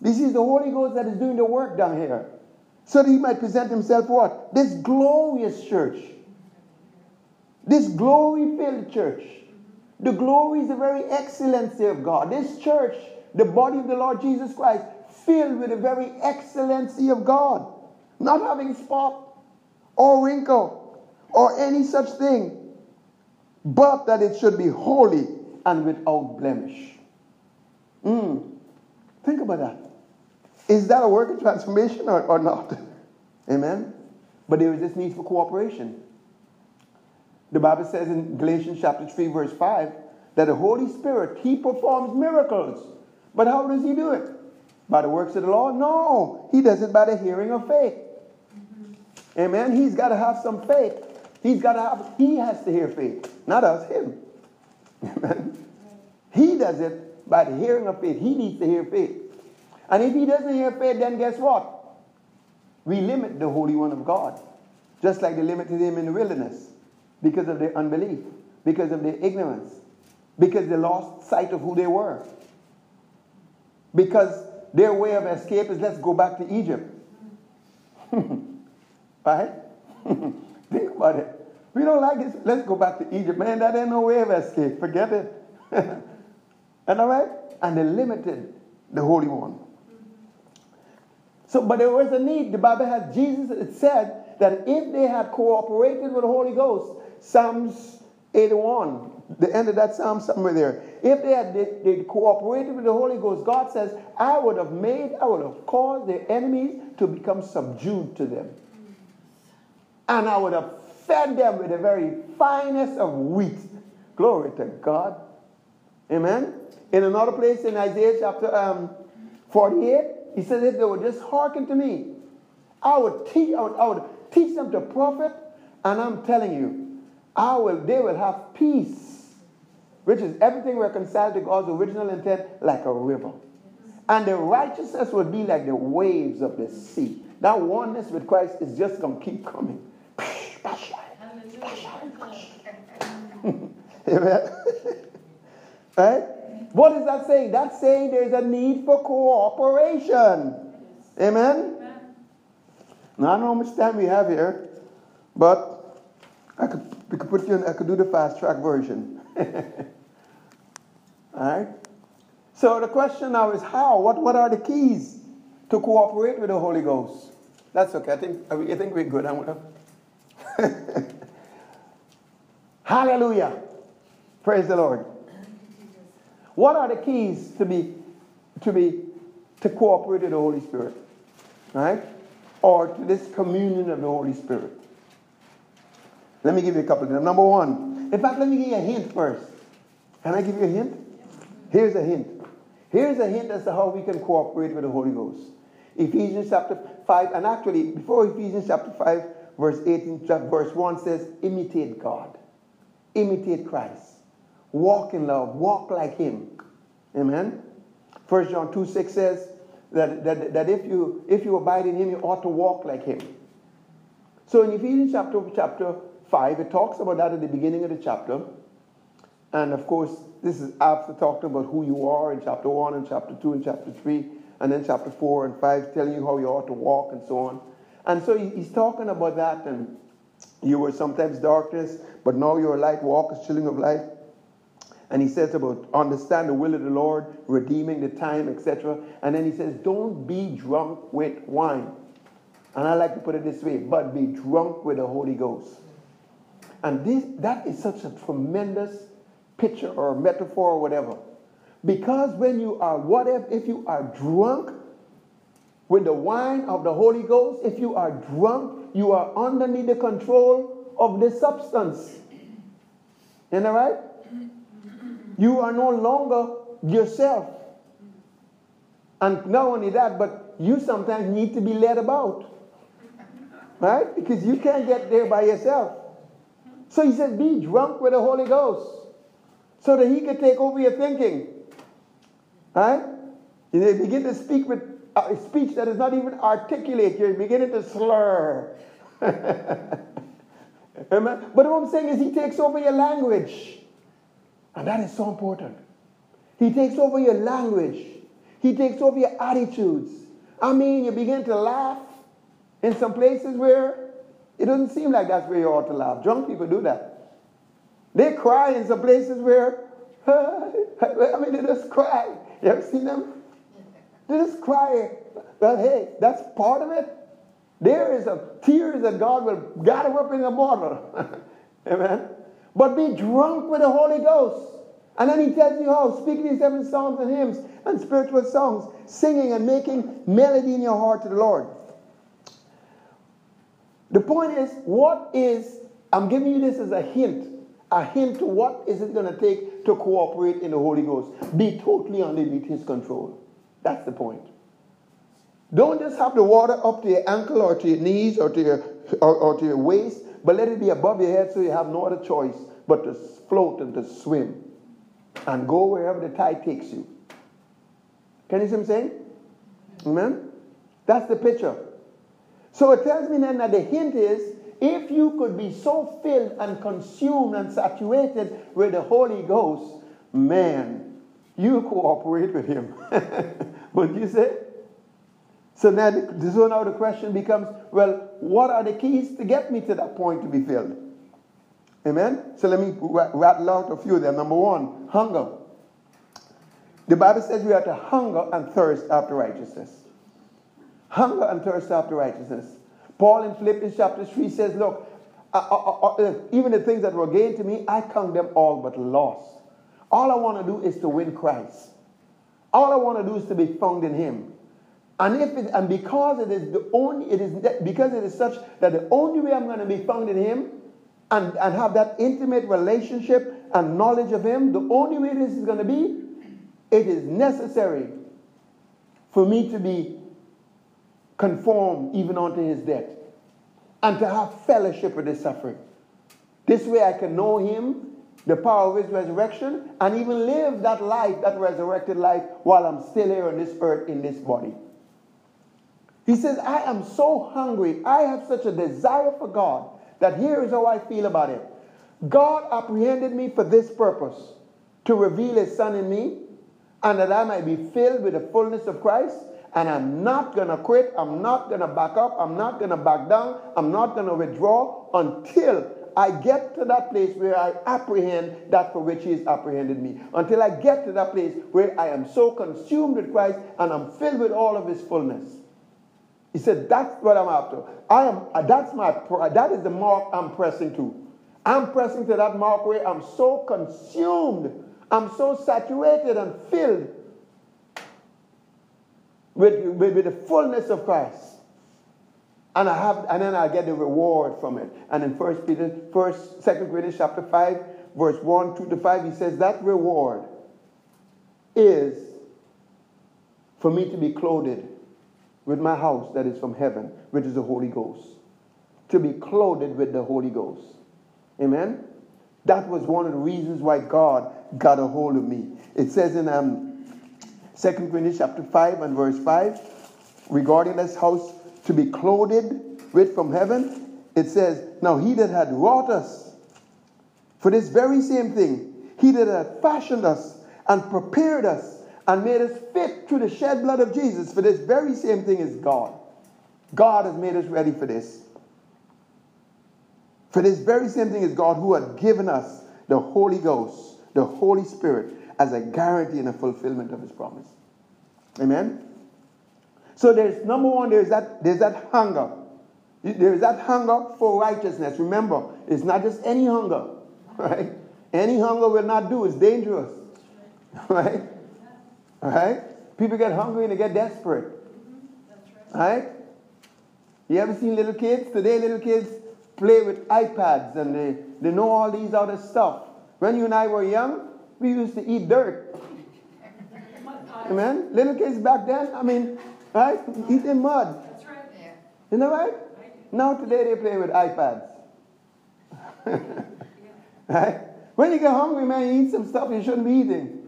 This is the Holy Ghost that is doing the work down here. So that he might present himself what? This glorious church. This glory filled church. The glory is the very excellency of God. This church, the body of the Lord Jesus Christ, filled with the very excellency of God. Not having spot or wrinkle or any such thing, but that it should be holy and without blemish. Mm. Think about that. Is that a work of transformation or, or not? Amen. But there is this need for cooperation. The Bible says in Galatians chapter 3, verse 5, that the Holy Spirit, He performs miracles. But how does He do it? By the works of the law? No. He does it by the hearing of faith. Mm-hmm. Amen. He's got to have some faith. He's got to have, He has to hear faith, not us, Him. Amen. He does it by the hearing of faith. He needs to hear faith. And if He doesn't have faith, then guess what? We limit the Holy One of God, just like they limited Him in the wilderness because of their unbelief, because of their ignorance, because they lost sight of who they were. Because their way of escape is let's go back to Egypt. right? Think about it. We don't like this. Let's go back to Egypt. Man, that ain't no way of escape. Forget it. and all right? And they limited the Holy One. So, but there was a need. The Bible has Jesus, it said that if they had cooperated with the Holy Ghost, Psalms 81, the end of that psalm somewhere there. If they had they, they cooperated with the Holy Ghost, God says, I would have made, I would have caused their enemies to become subdued to them. And I would have fed them with the very finest of wheat. Glory to God. Amen. In another place in Isaiah chapter um, 48, he said, if they would just hearken to me, I would teach, I would, I would teach them to profit, and I'm telling you, I will, they will have peace, which is everything reconciled to God's original intent, like a river. And the righteousness will be like the waves of the sea. That oneness with Christ is just going to keep coming. Amen. right? What is that saying? That's saying there's a need for cooperation. Amen? Now, I don't know how much time we have here, but I could, we could put you in, I could do the fast track version. All right? So the question now is how? What, what are the keys to cooperate with the Holy Ghost? That's okay. I think, I think we're good. I'm gonna... Hallelujah. Praise the Lord. What are the keys to be to be to cooperate with the Holy Spirit? Right? Or to this communion of the Holy Spirit. Let me give you a couple of them. Number one. In fact, let me give you a hint first. Can I give you a hint? Here's a hint. Here's a hint as to how we can cooperate with the Holy Ghost. Ephesians chapter 5, and actually, before Ephesians chapter 5, verse 18, verse 1 says, imitate God, imitate Christ, walk in love, walk like Him. Amen. 1 John 2 6 says that, that, that if, you, if you abide in Him, you ought to walk like Him. So in Ephesians chapter, chapter 5, it talks about that at the beginning of the chapter. And of course, this is after talking about who you are in chapter 1 and chapter 2 and chapter 3, and then chapter 4 and 5 telling you how you ought to walk and so on. And so he's talking about that, and you were sometimes darkness, but now you're light, walk as children of light. And he says about understand the will of the Lord, redeeming the time, etc. And then he says, don't be drunk with wine. And I like to put it this way, but be drunk with the Holy Ghost. And this that is such a tremendous picture or metaphor or whatever. Because when you are whatever, if, if you are drunk with the wine of the Holy Ghost, if you are drunk, you are underneath the control of the substance. Isn't that right? You are no longer yourself. And not only that, but you sometimes need to be led about. Right? Because you can't get there by yourself. So he says, be drunk with the Holy Ghost. So that he can take over your thinking. Right? You begin to speak with a speech that is not even articulate. You're beginning to slur. Amen. But what I'm saying is he takes over your language. And that is so important. He takes over your language. He takes over your attitudes. I mean, you begin to laugh in some places where it doesn't seem like that's where you ought to laugh. Drunk people do that. They cry in some places where, I mean, they just cry. You ever seen them? They just cry. Well, hey, that's part of it. There is a tears that God will gather up in a bottle. Amen. But be drunk with the Holy Ghost. And then he tells you how, speak these seven songs and hymns and spiritual songs, singing and making melody in your heart to the Lord. The point is, what is, I'm giving you this as a hint, a hint to what is it going to take to cooperate in the Holy Ghost. Be totally underneath his control. That's the point. Don't just have the water up to your ankle or to your knees or to your, or, or to your waist, but let it be above your head so you have no other choice but to float and to swim and go wherever the tide takes you. Can you see what I'm saying? Amen? That's the picture. So it tells me then that the hint is if you could be so filled and consumed and saturated with the Holy Ghost, man, you cooperate with Him. Would you say? So now, the, so now the question becomes well, what are the keys to get me to that point to be filled? Amen? So let me rattle out a few of them. Number one, hunger. The Bible says we are to hunger and thirst after righteousness. Hunger and thirst after righteousness. Paul in Philippians chapter 3 says, Look, uh, uh, uh, even the things that were gained to me, I count them all but loss. All I want to do is to win Christ. All I want to do is to be found in Him. And if it, and because it is the only it is because it is such that the only way I'm going to be found in Him and, and have that intimate relationship and knowledge of Him, the only way this is going to be, it is necessary for me to be conformed even unto His death and to have fellowship with His suffering. This way I can know Him, the power of His resurrection, and even live that life, that resurrected life, while I'm still here on this earth in this body. He says, I am so hungry. I have such a desire for God that here is how I feel about it. God apprehended me for this purpose to reveal his son in me and that I might be filled with the fullness of Christ. And I'm not going to quit. I'm not going to back up. I'm not going to back down. I'm not going to withdraw until I get to that place where I apprehend that for which He has apprehended me. Until I get to that place where I am so consumed with Christ and I'm filled with all of His fullness. He said, That's what I'm after. I am, uh, that's my, that is the mark I'm pressing to. I'm pressing to that mark where I'm so consumed, I'm so saturated and filled with, with, with the fullness of Christ. And I have, and then I get the reward from it. And in First Peter, First, Second Corinthians chapter five, verse one, two to five, he says that reward is for me to be clothed with my house that is from heaven, which is the Holy Ghost. To be clothed with the Holy Ghost. Amen? That was one of the reasons why God got a hold of me. It says in um, 2 Corinthians chapter 5 and verse 5, regarding this house to be clothed with from heaven, it says, Now he that had wrought us for this very same thing, he that had fashioned us and prepared us and made us fit through the shed blood of Jesus for this very same thing is God. God has made us ready for this. For this very same thing is God who had given us the Holy Ghost, the Holy Spirit, as a guarantee and a fulfillment of his promise. Amen? So there's number one, there's that, there's that hunger. There is that hunger for righteousness. Remember, it's not just any hunger, right? Any hunger will not do. It's dangerous, right? Right? People get hungry and they get desperate, right? You ever seen little kids? Today, little kids play with iPads and they, they know all these other stuff. When you and I were young, we used to eat dirt. Amen? Little kids back then, I mean, right? Eating mud. That's right. Isn't that right? Now today they play with iPads. right? When you get hungry, man, you eat some stuff you shouldn't be eating.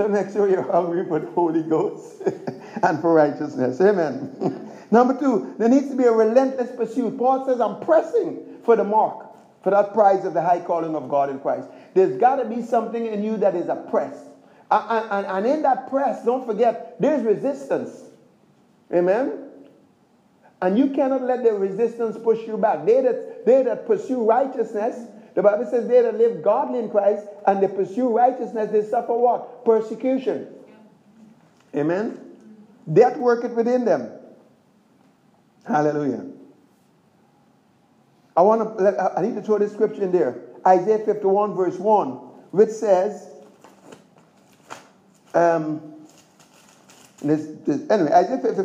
So make sure you're hungry for the Holy Ghost and for righteousness. Amen. Number two, there needs to be a relentless pursuit. Paul says, I'm pressing for the mark, for that prize of the high calling of God in Christ. There's got to be something in you that is a press. And, and, and in that press, don't forget, there's resistance. Amen? And you cannot let the resistance push you back. They that, they that pursue righteousness, the Bible says they that live godly in Christ and they pursue righteousness, they suffer what? Persecution. Amen? That worketh within them. Hallelujah. I want to. I need to throw this scripture in there. Isaiah 51 verse 1, which says, um, this, this, anyway, Isaiah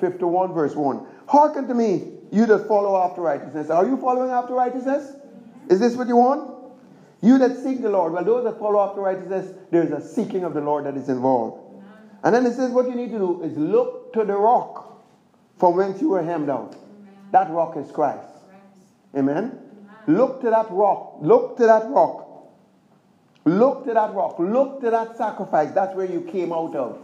51 verse 1. Hearken to me, you that follow after righteousness. Are you following after righteousness? Is this what you want? You that seek the Lord. Well, those that follow after righteousness, there's a seeking of the Lord that is involved. And then it says what you need to do is look to the rock from whence you were hemmed out. That rock is Christ. Amen. Look to that rock. Look to that rock. Look to that rock. Look to that sacrifice. That's where you came out of.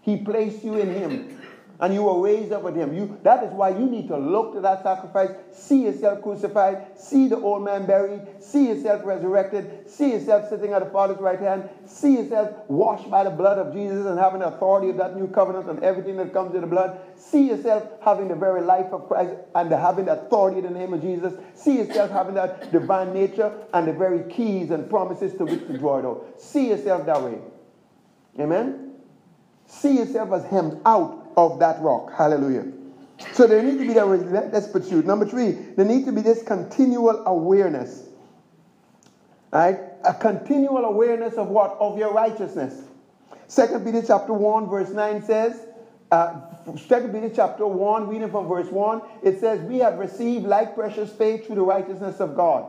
He placed you in Him and you were raised up with him. You, that is why you need to look to that sacrifice, see yourself crucified, see the old man buried, see yourself resurrected, see yourself sitting at the Father's right hand, see yourself washed by the blood of Jesus and having the authority of that new covenant and everything that comes in the blood. See yourself having the very life of Christ and having the authority in the name of Jesus. See yourself having that divine nature and the very keys and promises to which to draw it out. See yourself that way. Amen? See yourself as hemmed out of that rock. Hallelujah. So there needs to be that pursuit. Number three, there needs to be this continual awareness. Right? A continual awareness of what? Of your righteousness. Second Peter chapter 1, verse 9 says, uh, Second Peter chapter 1, reading from verse 1, it says, We have received like precious faith through the righteousness of God.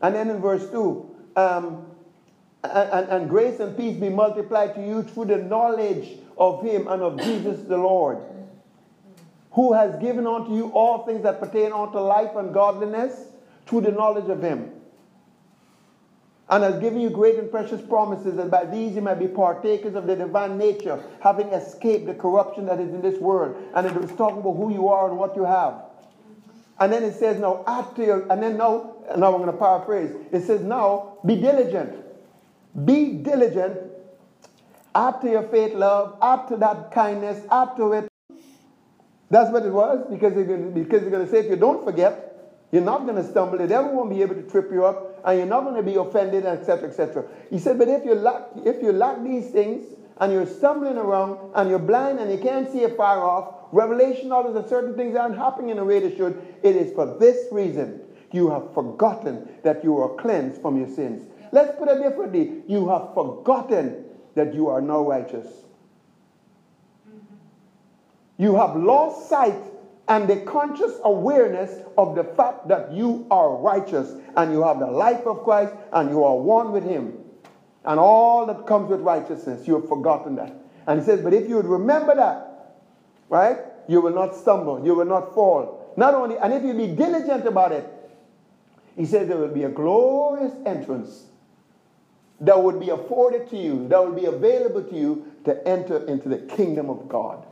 And then in verse 2, um, and, and, and grace and peace be multiplied to you through the knowledge of him and of Jesus the Lord, who has given unto you all things that pertain unto life and godliness through the knowledge of him, and has given you great and precious promises, that by these you might be partakers of the divine nature, having escaped the corruption that is in this world. And it was talking about who you are and what you have. And then it says, now add to your, and then now, now I'm going to paraphrase. It says, now be diligent. Be diligent Add to your faith love, add to that kindness, add to it. That's what it was, because you're going to, because you're going to say, if you don't forget, you're not going to stumble. The devil won't be able to trip you up, and you're not going to be offended, etc., etc. He said, but if you lack, if you lack these things, and you're stumbling around, and you're blind, and you can't see it far off, revelation knowledge that certain things aren't happening in the way they should, it is for this reason you have forgotten that you are cleansed from your sins. Let's put it differently. You have forgotten that you are now righteous. You have lost sight and the conscious awareness of the fact that you are righteous and you have the life of Christ and you are one with Him. And all that comes with righteousness, you have forgotten that. And He says, But if you would remember that, right, you will not stumble, you will not fall. Not only, and if you be diligent about it, He says there will be a glorious entrance that would be afforded to you, that would be available to you to enter into the kingdom of God.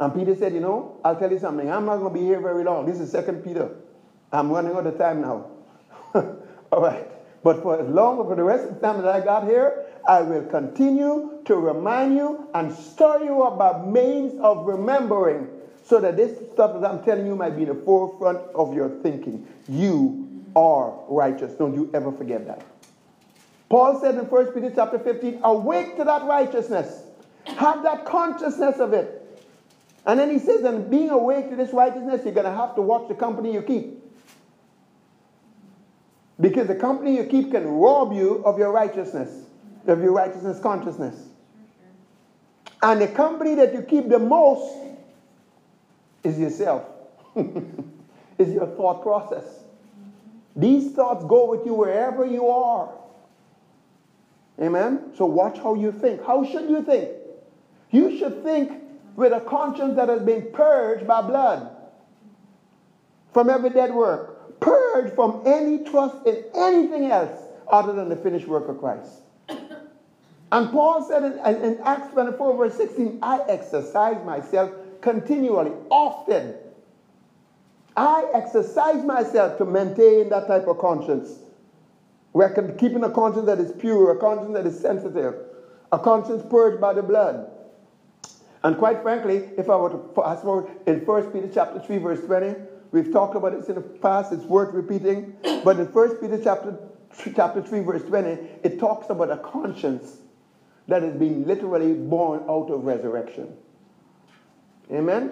And Peter said, You know, I'll tell you something. I'm not going to be here very long. This is Second Peter. I'm running out of time now. All right. But for as long, for the rest of the time that I got here, I will continue to remind you and stir you up by means of remembering so that this stuff that I'm telling you might be in the forefront of your thinking. You are righteous. Don't you ever forget that. Paul said in 1 Peter chapter 15, awake to that righteousness. Have that consciousness of it. And then he says, and being awake to this righteousness, you're going to have to watch the company you keep. Because the company you keep can rob you of your righteousness, of your righteousness consciousness. And the company that you keep the most is yourself, is your thought process. These thoughts go with you wherever you are. Amen? So watch how you think. How should you think? You should think with a conscience that has been purged by blood from every dead work, purged from any trust in anything else other than the finished work of Christ. And Paul said in, in Acts 24, verse 16, I exercise myself continually, often. I exercise myself to maintain that type of conscience. We're keeping a conscience that is pure, a conscience that is sensitive, a conscience purged by the blood. And quite frankly, if I were to fast forward in 1 Peter chapter 3, verse 20, we've talked about this in the past, it's worth repeating. But in 1 Peter chapter, chapter 3, verse 20, it talks about a conscience that has been literally born out of resurrection. Amen?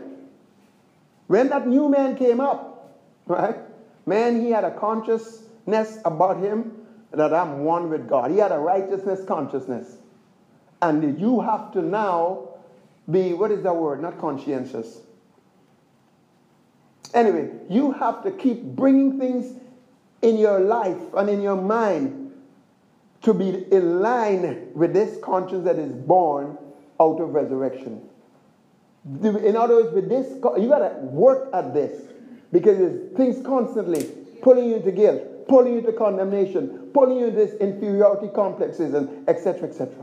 When that new man came up, right? Man, he had a consciousness about him that I'm one with God. He had a righteousness consciousness. And you have to now be, what is that word? Not conscientious. Anyway, you have to keep bringing things in your life and in your mind to be in line with this conscience that is born out of resurrection. In other words, with this, you got to work at this because there's things constantly pulling you into guilt, pulling you into condemnation, pulling you into this inferiority complexes, and etc. etc.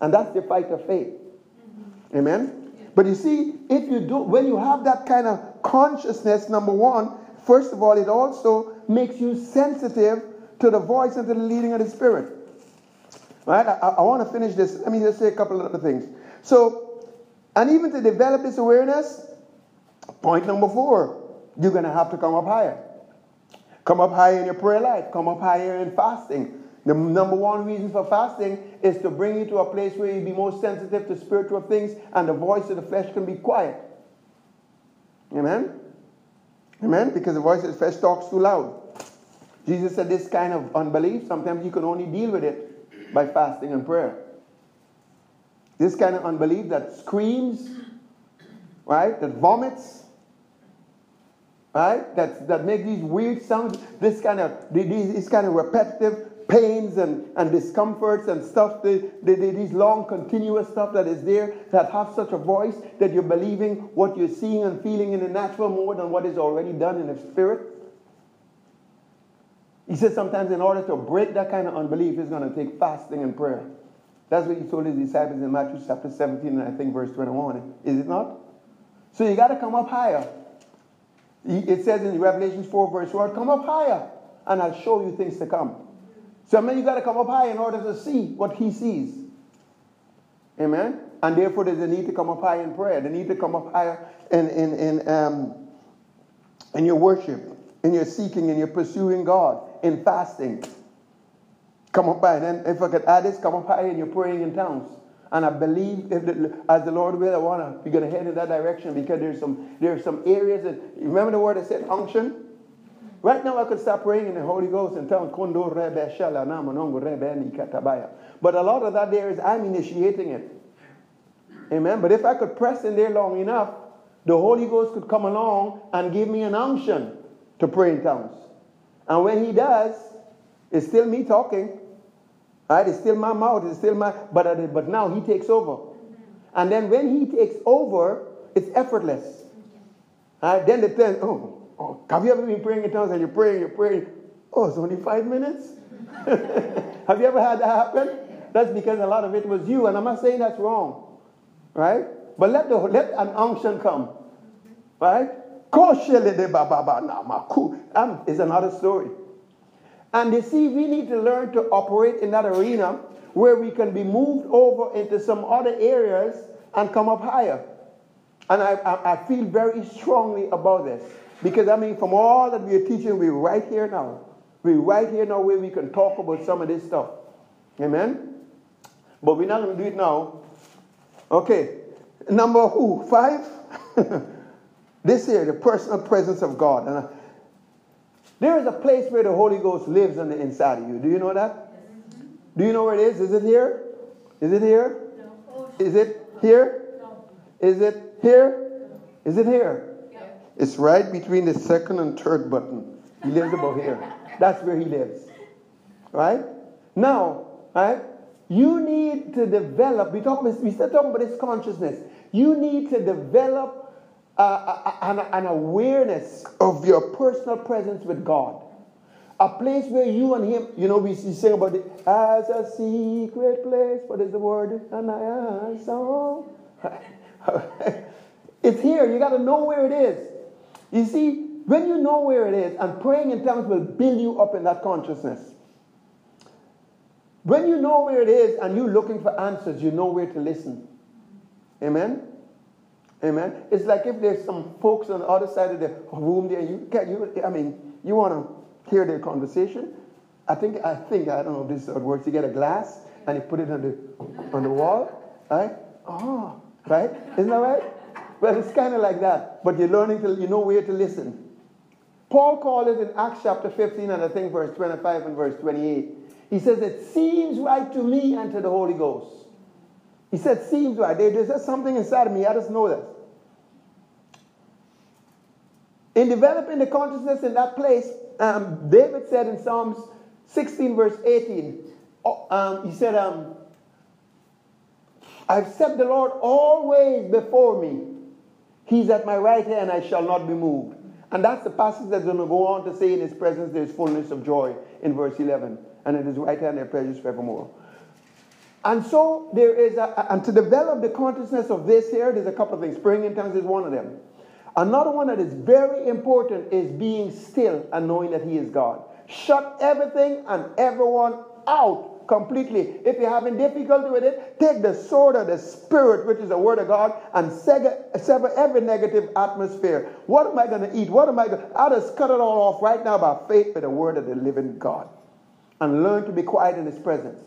And that's the fight of faith. Mm-hmm. Amen. But you see, if you do, when you have that kind of consciousness, number one, first of all, it also makes you sensitive to the voice and to the leading of the Spirit. Right? I, I want to finish this. Let me just say a couple of other things. So, and even to develop this awareness, point number four, you're going to have to come up higher. Come up higher in your prayer life. Come up higher in fasting. The number one reason for fasting is to bring you to a place where you be more sensitive to spiritual things and the voice of the flesh can be quiet. Amen? Amen? Because the voice of the flesh talks too loud. Jesus said this kind of unbelief, sometimes you can only deal with it by fasting and prayer. This kind of unbelief that screams, right, that vomits, right, that, that make these weird sounds, this kind of, these, kind of repetitive pains and, and discomforts and stuff, the, the, the, these long continuous stuff that is there that have such a voice that you're believing what you're seeing and feeling in the natural more than what is already done in the spirit. He said sometimes in order to break that kind of unbelief, it's going to take fasting and prayer. That's what he told his disciples in Matthew chapter 17 and I think verse 21. Is it not? So you got to come up higher. It says in Revelation 4 verse 1, come up higher and I'll show you things to come. So I mean you got to come up high in order to see what he sees. Amen? And therefore there's a need to come up high in prayer. The need to come up higher in, in, in, um, in your worship, in your seeking, in your pursuing God in fasting. Come up high. And if I could add this, come up high and you're praying in tongues. And I believe, if the, as the Lord will, I want to, you're going to head in that direction because there's some, there's some areas that, remember the word that said unction? Right now, I could start praying in the Holy Ghost and tongues. But a lot of that there is I'm initiating it. Amen. But if I could press in there long enough, the Holy Ghost could come along and give me an unction to pray in tongues. And when he does, it's still me talking. Right? It's still my mouth. It's still my. But uh, but now he takes over. And then when he takes over, it's effortless. Right? Then the ten. Oh, oh, have you ever been praying in tongues and you're praying, you're praying? Oh, it's only five minutes. have you ever had that happen? That's because a lot of it was you, and I'm not saying that's wrong, right? But let the let an unction come, right? Is another story. And they see, we need to learn to operate in that arena where we can be moved over into some other areas and come up higher. And I, I, I feel very strongly about this. Because I mean, from all that we are teaching, we're right here now. We're right here now where we can talk about some of this stuff. Amen? But we're not going to do it now. Okay. Number who? Five? this here, the personal presence of God. And there is a place where the Holy Ghost lives on the inside of you. Do you know that? Do you know where it is? Is it here? Is it here? Is it here? Is it here? Is it here? It's right between the second and third button. He lives above here. That's where he lives. Right? Now, right? You need to develop, we, talk, we still talking about this consciousness. You need to develop uh, an, an awareness of your personal presence with God. A place where you and Him, you know, we, we sing about it as a secret place. What is the word? And I saw. it's here. You got to know where it is. You see, when you know where it is, and praying in tongues will build you up in that consciousness. When you know where it is and you're looking for answers, you know where to listen. Amen? Amen. It's like if there's some folks on the other side of the room there, you can you I mean, you want to hear their conversation. I think I think I don't know if this is how it works. You get a glass and you put it on the on the wall, right? Oh, right? Isn't that right? Well, it's kind of like that, but you're learning to you know where to listen. Paul called it in Acts chapter 15 and I think verse 25 and verse 28. He says, It seems right to me and to the Holy Ghost. He said, Seems right. There's just something inside of me. I just know that. In developing the consciousness in that place, um, David said in Psalms 16, verse 18, um, he said, um, I've set the Lord always before me. He's at my right hand, I shall not be moved. And that's the passage that's going to go on to say, In his presence there's fullness of joy in verse 11. And at his right hand there are pleasures forevermore. And so there is, a, and to develop the consciousness of this here, there's a couple of things. Praying in tongues is one of them. Another one that is very important is being still and knowing that He is God. Shut everything and everyone out completely. If you're having difficulty with it, take the sword of the Spirit, which is the Word of God, and sever every negative atmosphere. What am I going to eat? What am I going to? I'll just cut it all off right now by faith with the Word of the living God. And learn to be quiet in His presence.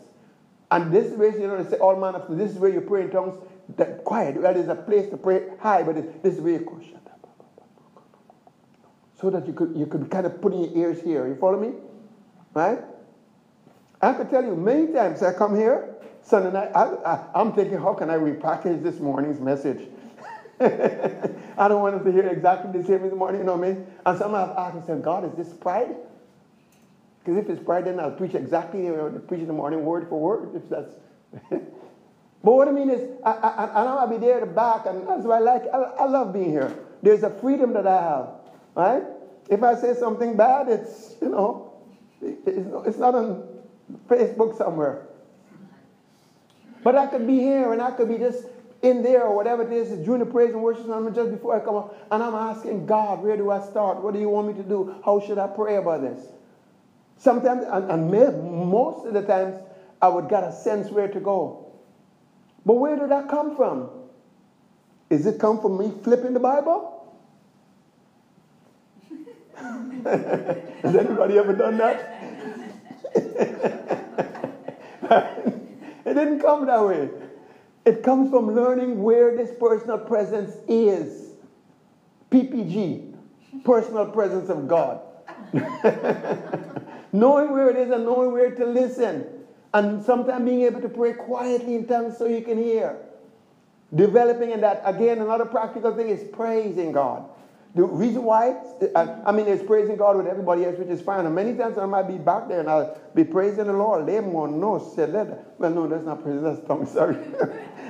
And this is where, you know, they say all manner of this is where you pray in tongues. That quiet. That is a place to pray high, but this is where you question so that you could, you could kind of put in your ears here. You follow me? Right? I could tell you many times I come here, Sunday night, I, am thinking, how can I repackage this morning's message? I don't want them to hear exactly the same the morning, you know what I mean? And some have asked and said, God, is this pride? Because if it's pride, then I'll preach exactly, you know, preach the morning word for word, if that's... but what I mean is, I, I, I know I'll be there at the back, and that's why I like, I, I love being here. There's a freedom that I have. Right? If I say something bad, it's, you know, it's not on Facebook somewhere. But I could be here and I could be just in there or whatever it is during the praise and worship moment just before I come up and I'm asking God, where do I start? What do you want me to do? How should I pray about this? Sometimes, and, and most of the times, I would get a sense where to go. But where did that come from? Is it come from me flipping the Bible? Has anybody ever done that? it didn't come that way. It comes from learning where this personal presence is. PPG, personal presence of God. knowing where it is and knowing where to listen. And sometimes being able to pray quietly in tongues so you can hear. Developing in that. Again, another practical thing is praising God. The reason why, I, I mean, there's praising God with everybody else, which is fine. And many times I might be back there and I'll be praising the Lord. Let them on no say that. Well, no, that's not praise, that's tongue, sorry.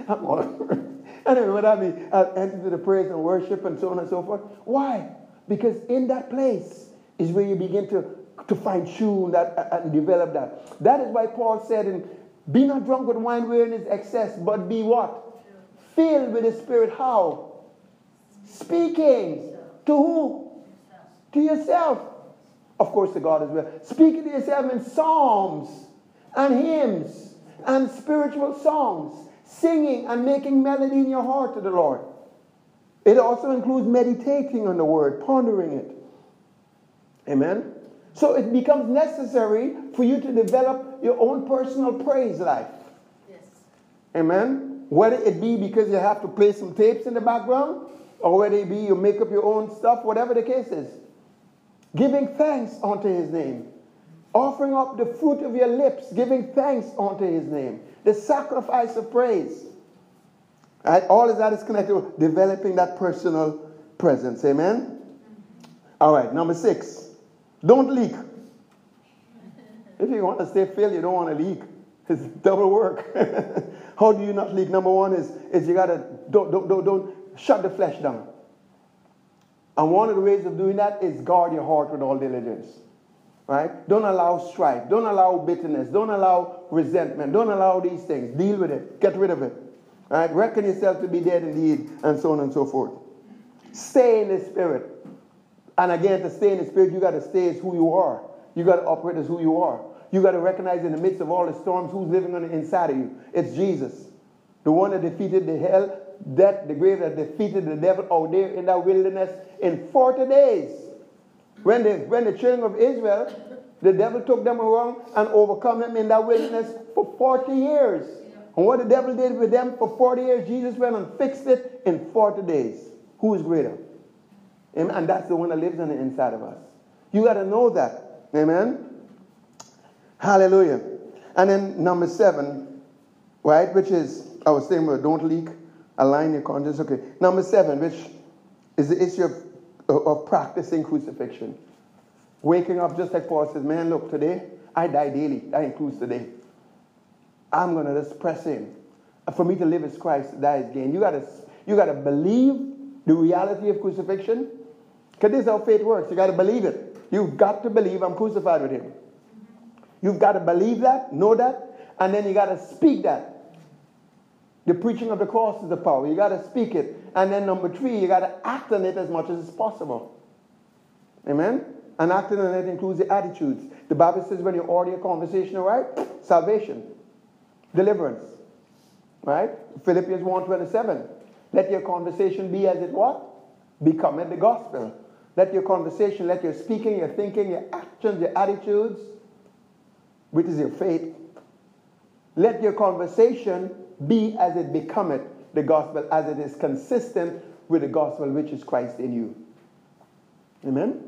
I'm on. anyway, what I mean, I'll enter the praise and worship and so on and so forth. Why? Because in that place is where you begin to, to fine tune that uh, and develop that. That is why Paul said, in, Be not drunk with wine wherein is excess, but be what? Filled with the Spirit. How? Speaking to who? To yourself. Of course, to God as well. Speaking to yourself in psalms and hymns and spiritual songs, singing and making melody in your heart to the Lord. It also includes meditating on the word, pondering it. Amen. So it becomes necessary for you to develop your own personal praise life. Yes. Amen. Whether it be because you have to play some tapes in the background, or whether it be you make up your own stuff, whatever the case is. Giving thanks unto his name. Offering up the fruit of your lips, giving thanks unto his name. The sacrifice of praise. Right? All of that is connected with developing that personal presence. Amen? All right, number six. Don't leak. If you want to stay filled, you don't want to leak. It's double work. How do you not leak? Number one is, is you gotta don't, don't, don't, don't shut the flesh down. And one of the ways of doing that is guard your heart with all diligence. Right? Don't allow strife. Don't allow bitterness. Don't allow resentment. Don't allow these things. Deal with it. Get rid of it. Right? Reckon yourself to be dead indeed, and so on and so forth. Stay in the spirit. And again, to stay in the spirit, you got to stay as who you are. You got to operate as who you are. You got to recognize in the midst of all the storms who's living on the inside of you. It's Jesus, the one that defeated the hell, death, the grave, that defeated the devil oh, out there in that wilderness in 40 days. When the, when the children of Israel, the devil took them around and overcome them in that wilderness for 40 years. And what the devil did with them for 40 years, Jesus went and fixed it in 40 days. Who is greater? And that's the one that lives on the inside of us. You got to know that. Amen? Hallelujah. And then number seven, right, which is, I was saying, don't leak, align your conscience. Okay. Number seven, which is the issue of, of practicing crucifixion. Waking up, just like Paul says, man, look, today, I die daily. That includes today. I'm going to just press in. Uh, for me to live as Christ, die is gain. You got to you got to believe the reality of crucifixion. Because this is how faith works. You got to believe it. You've got to believe I'm crucified with him. You've got to believe that, know that, and then you got to speak that. The preaching of the cross is the power. You got to speak it. And then number three, you got to act on it as much as it's possible. Amen? And acting on it includes the attitudes. The Bible says when you order your conversation right, salvation, deliverance. Right? Philippians 1.27. Let your conversation be as it what? Become it the gospel. Let your conversation, let your speaking, your thinking, your actions, your attitudes, which is your faith, let your conversation be as it becometh the gospel, as it is consistent with the gospel which is Christ in you. Amen?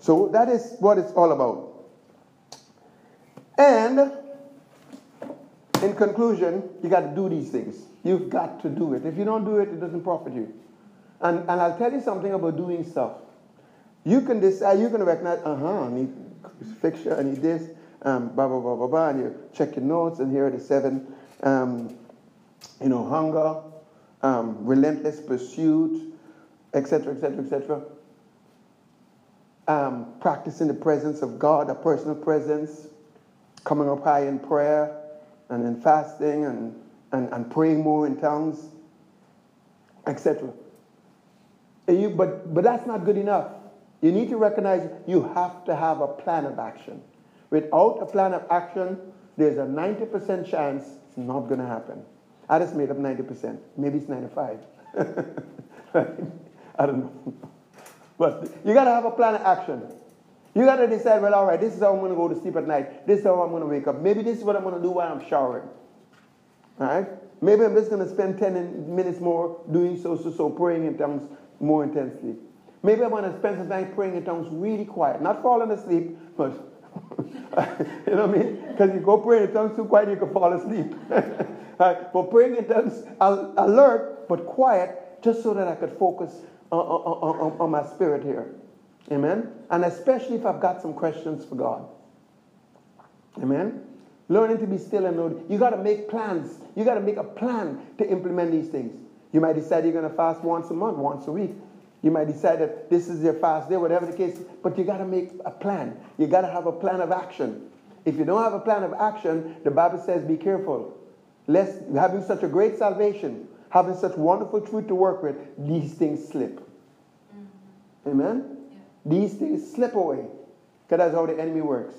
So that is what it's all about. And in conclusion, you got to do these things. You've got to do it. If you don't do it, it doesn't profit you. And, and I'll tell you something about doing stuff. You can decide, you can recognize, uh huh, I need crucifixion, I need this, um, blah, blah, blah, blah, blah, and you check your notes, and here are the seven, um, you know, hunger, um, relentless pursuit, etc., etc., etc. Practicing the presence of God, a personal presence, coming up high in prayer, and in fasting, and, and, and praying more in tongues, etc. You, but, but that's not good enough. You need to recognize you have to have a plan of action. Without a plan of action, there's a 90% chance it's not going to happen. I just made up 90%. Maybe it's 95. I don't know. But you got to have a plan of action. You got to decide, well, all right, this is how I'm going to go to sleep at night. This is how I'm going to wake up. Maybe this is what I'm going to do while I'm showering. All right? Maybe I'm just going to spend 10 minutes more doing so, so, so, praying in tongues more intensely. Maybe I'm going to spend some time praying in tongues really quiet. Not falling asleep, but you know what I mean? Because you go pray in tongues too quiet, you can fall asleep. right? But praying in tongues alert but quiet, just so that I could focus on, on, on, on my spirit here. Amen? And especially if I've got some questions for God. Amen? Learning to be still and know. You got to make plans. You got to make a plan to implement these things. You might decide you're going to fast once a month, once a week. You might decide that this is your fast day, whatever the case, but you got to make a plan. You got to have a plan of action. If you don't have a plan of action, the Bible says be careful. Lest having such a great salvation, having such wonderful truth to work with, these things slip. Mm-hmm. Amen? Yeah. These things slip away. Because that's how the enemy works.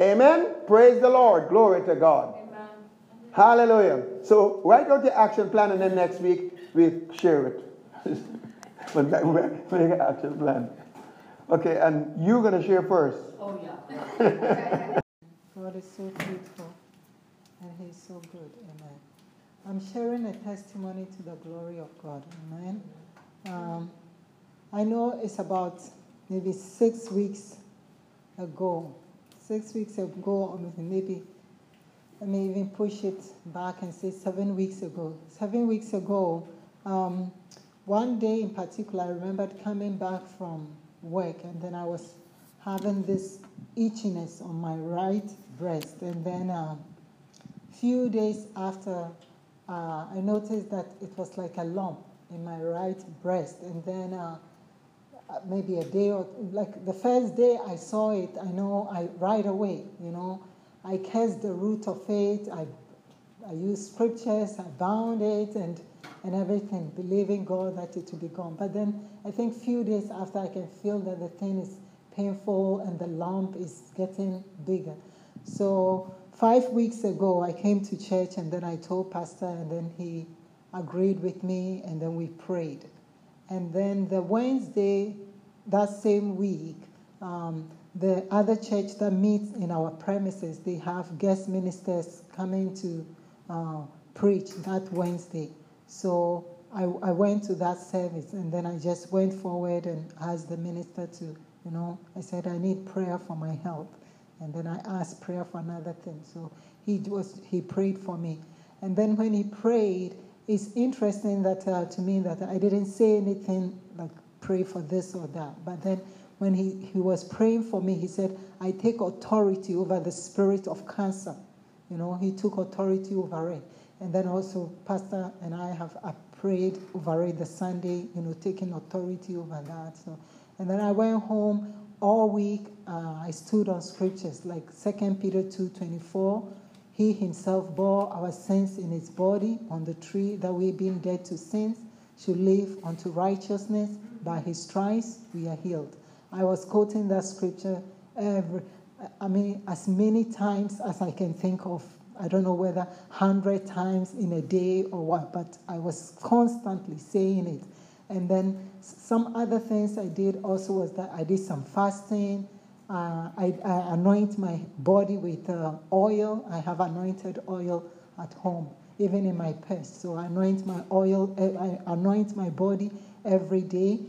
Amen? Praise the Lord. Glory to God. Amen. Hallelujah. So write out your action plan and then next week we share it. but make an action plan. Okay, and you're going to share first. Oh, yeah. God is so faithful and He's so good. Amen. I'm sharing a testimony to the glory of God. Amen. Um, I know it's about maybe six weeks ago. Six weeks ago, or maybe I may even push it back and say seven weeks ago. Seven weeks ago, um, one day in particular, I remembered coming back from work, and then I was having this itchiness on my right breast, and then a um, few days after uh, I noticed that it was like a lump in my right breast. And then uh, maybe a day or like the first day I saw it, I know I right away, you know, I cast the root of it. I, I used scriptures, I bound it, and and everything, believing God that it will be gone. But then I think few days after, I can feel that the thing is painful and the lump is getting bigger. So five weeks ago, I came to church and then I told Pastor, and then he agreed with me, and then we prayed. And then the Wednesday, that same week, um, the other church that meets in our premises, they have guest ministers coming to uh, preach that Wednesday. So I, I went to that service, and then I just went forward and asked the minister to, you know, I said, I need prayer for my health. And then I asked prayer for another thing. So he was he prayed for me. And then when he prayed, it's interesting that uh, to me that I didn't say anything like pray for this or that. But then when he, he was praying for me, he said, I take authority over the spirit of cancer. You know, he took authority over it. And then also, Pastor and I have uh, prayed over it the Sunday, you know, taking authority over that. So, and then I went home all week uh, I stood on scriptures like 2 Peter 2:24. He himself bore our sins in his body on the tree that we being dead to sins should live unto righteousness. By his stripes we are healed. I was quoting that scripture every I mean as many times as I can think of. I don't know whether 100 times in a day or what, but I was constantly saying it. And then some other things I did also was that I did some fasting. Uh, I, I, anoint my body with uh, oil. I have anointed oil at home, even in my purse. So I anoint my oil. Eh, I anoint my body every day.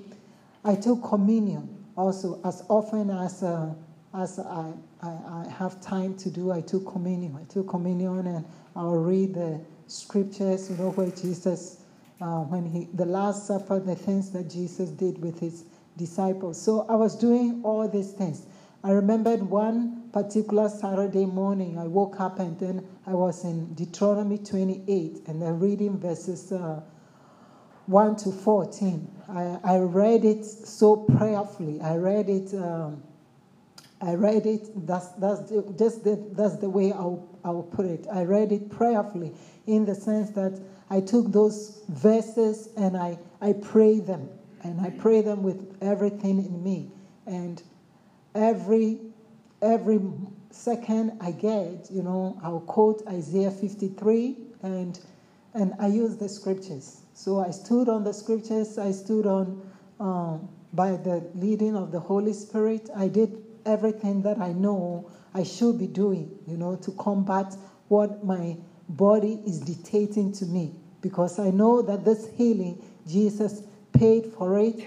I took communion also as often as uh, as I, I, I, have time to do. I took communion. I took communion and I'll read the scriptures. You know where Jesus uh, when he, the Last Supper, the things that Jesus did with his disciples. So I was doing all these things. I remembered one particular Saturday morning, I woke up and then I was in Deuteronomy 28 and then reading verses uh, 1 to 14. I, I, read it so prayerfully. I read it. Um, I read it. That's that's just the, that's the way I'll I'll put it. I read it prayerfully in the sense that I took those verses and I, I pray them. And I pray them with everything in me. And every every second I get, you know, I'll quote Isaiah 53 and and I use the scriptures. So I stood on the scriptures, I stood on um, by the leading of the Holy Spirit. I did everything that I know I should be doing, you know, to combat what my body is dictating to me because I know that this healing, Jesus paid for it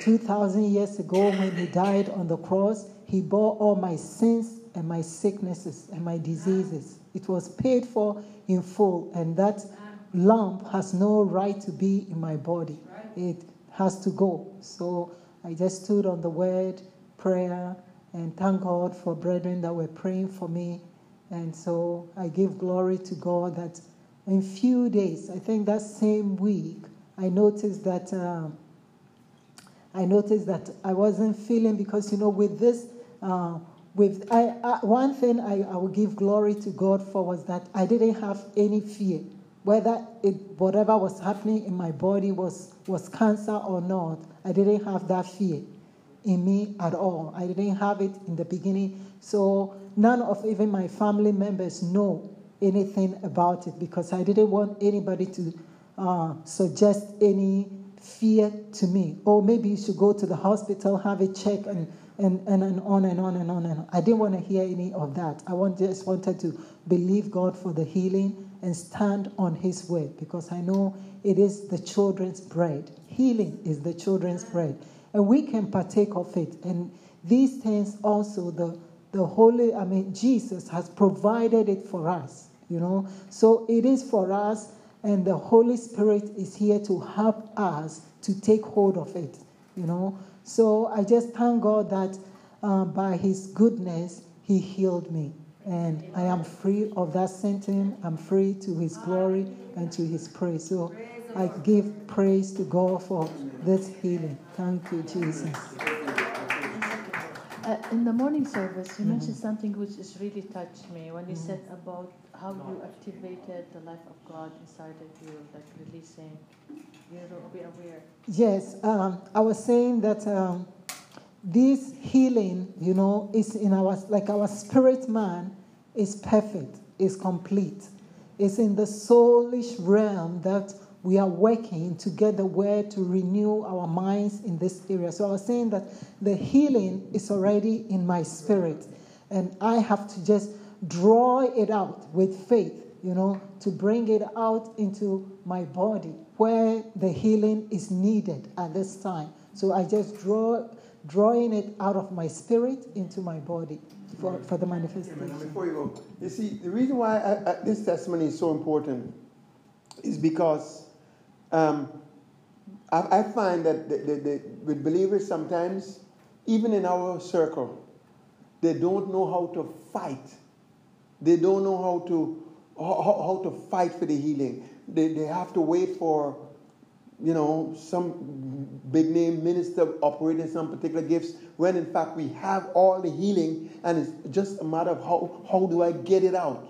2,000 years ago when he died on the cross. He bore all my sins and my sicknesses and my diseases. It was paid for in full, and that lump has no right to be in my body. It has to go. So I just stood on the word, prayer, and thank God for brethren that were praying for me. And so I give glory to God that in few days, I think that same week, I noticed that uh, I noticed that I wasn't feeling because you know with this uh, with I, I, one thing I, I will give glory to God for was that I didn't have any fear whether it whatever was happening in my body was was cancer or not. I didn't have that fear in me at all. I didn't have it in the beginning, so none of even my family members know anything about it because I didn't want anybody to uh, suggest any fear to me. Or maybe you should go to the hospital, have a check, and, and, and, and on and on and on and on. I didn't want to hear any of that. I want, just wanted to believe God for the healing and stand on His word because I know it is the children's bread. Healing is the children's bread. And we can partake of it. And these things also, the, the Holy, I mean, Jesus has provided it for us, you know. So it is for us, and the Holy Spirit is here to help us to take hold of it, you know. So I just thank God that uh, by His goodness, He healed me. And I am free of that symptom. I'm free to His glory and to His praise. So I give praise to God for this healing. Thank you, Jesus. Uh, in the morning service, you mentioned something which has really touched me when you said about how you activated the life of God inside of you, like releasing. You know, be aware. Yes, um, I was saying that um, this healing, you know, is in our, like our spirit man is perfect, is complete. It's in the soulish realm that we are working to get the word to renew our minds in this area. So I was saying that the healing is already in my spirit, and I have to just draw it out with faith, you know, to bring it out into my body where the healing is needed at this time. So I just draw drawing it out of my spirit into my body for, for the manifestation. Before you go, you see, the reason why I, I, this testimony is so important is because um, I, I, find that the, the, the, with believers sometimes, even in our circle, they don't know how to fight. They don't know how to how, how to fight for the healing. They, they have to wait for, you know, some big name minister operating some particular gifts when in fact we have all the healing and it's just a matter of how, how do I get it out?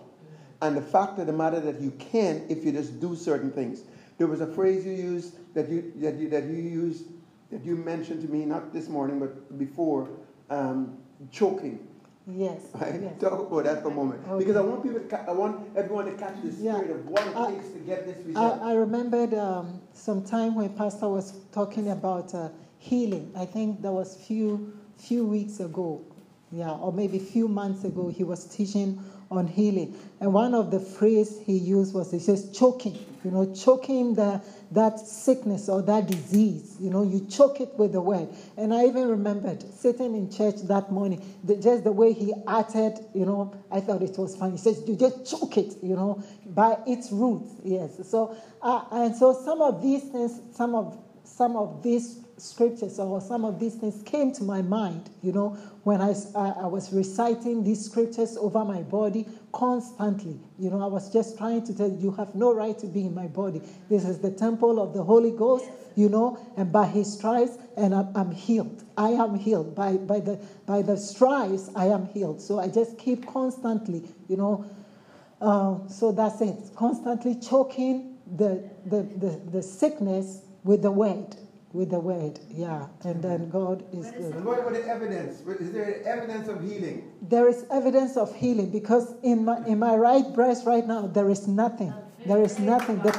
And the fact of the matter that you can if you just do certain things. There was a phrase you used that you that you that you used that you mentioned to me not this morning but before um, choking. Yes. Right? yes. Talk about that for a moment Okay. because I want people, to ca- I want everyone to catch the Yeah. spirit of what it I- takes to get this I, result. I remembered um, some time when Pastor was talking about uh, healing. I think that was few few weeks ago, yeah, or maybe few months ago. He was teaching on healing, and one of the phrase he used was he says choking. You know, choking the that sickness or that disease. You know, you choke it with the word. And I even remembered sitting in church that morning, the, just the way he uttered. You know, I thought it was funny. He says, "You just choke it." You know, by its roots. Yes. So, uh, and so some of these things, some of some of these scriptures or some of these things came to my mind, you know, when I, I, was reciting these scriptures over my body constantly. You know, I was just trying to tell you, you have no right to be in my body. This is the temple of the Holy Ghost, you know, and by his stripes, and I'm, I'm healed. I am healed. By, by, the, by the stripes, I am healed. So I just keep constantly, you know, uh, so that's it. Constantly choking the, the, the, the sickness with the word. With the word, yeah. And then God is good. and what about the evidence? Is there evidence of healing? There is evidence of healing because in my, in my right breast right now, there is nothing. There is nothing. The,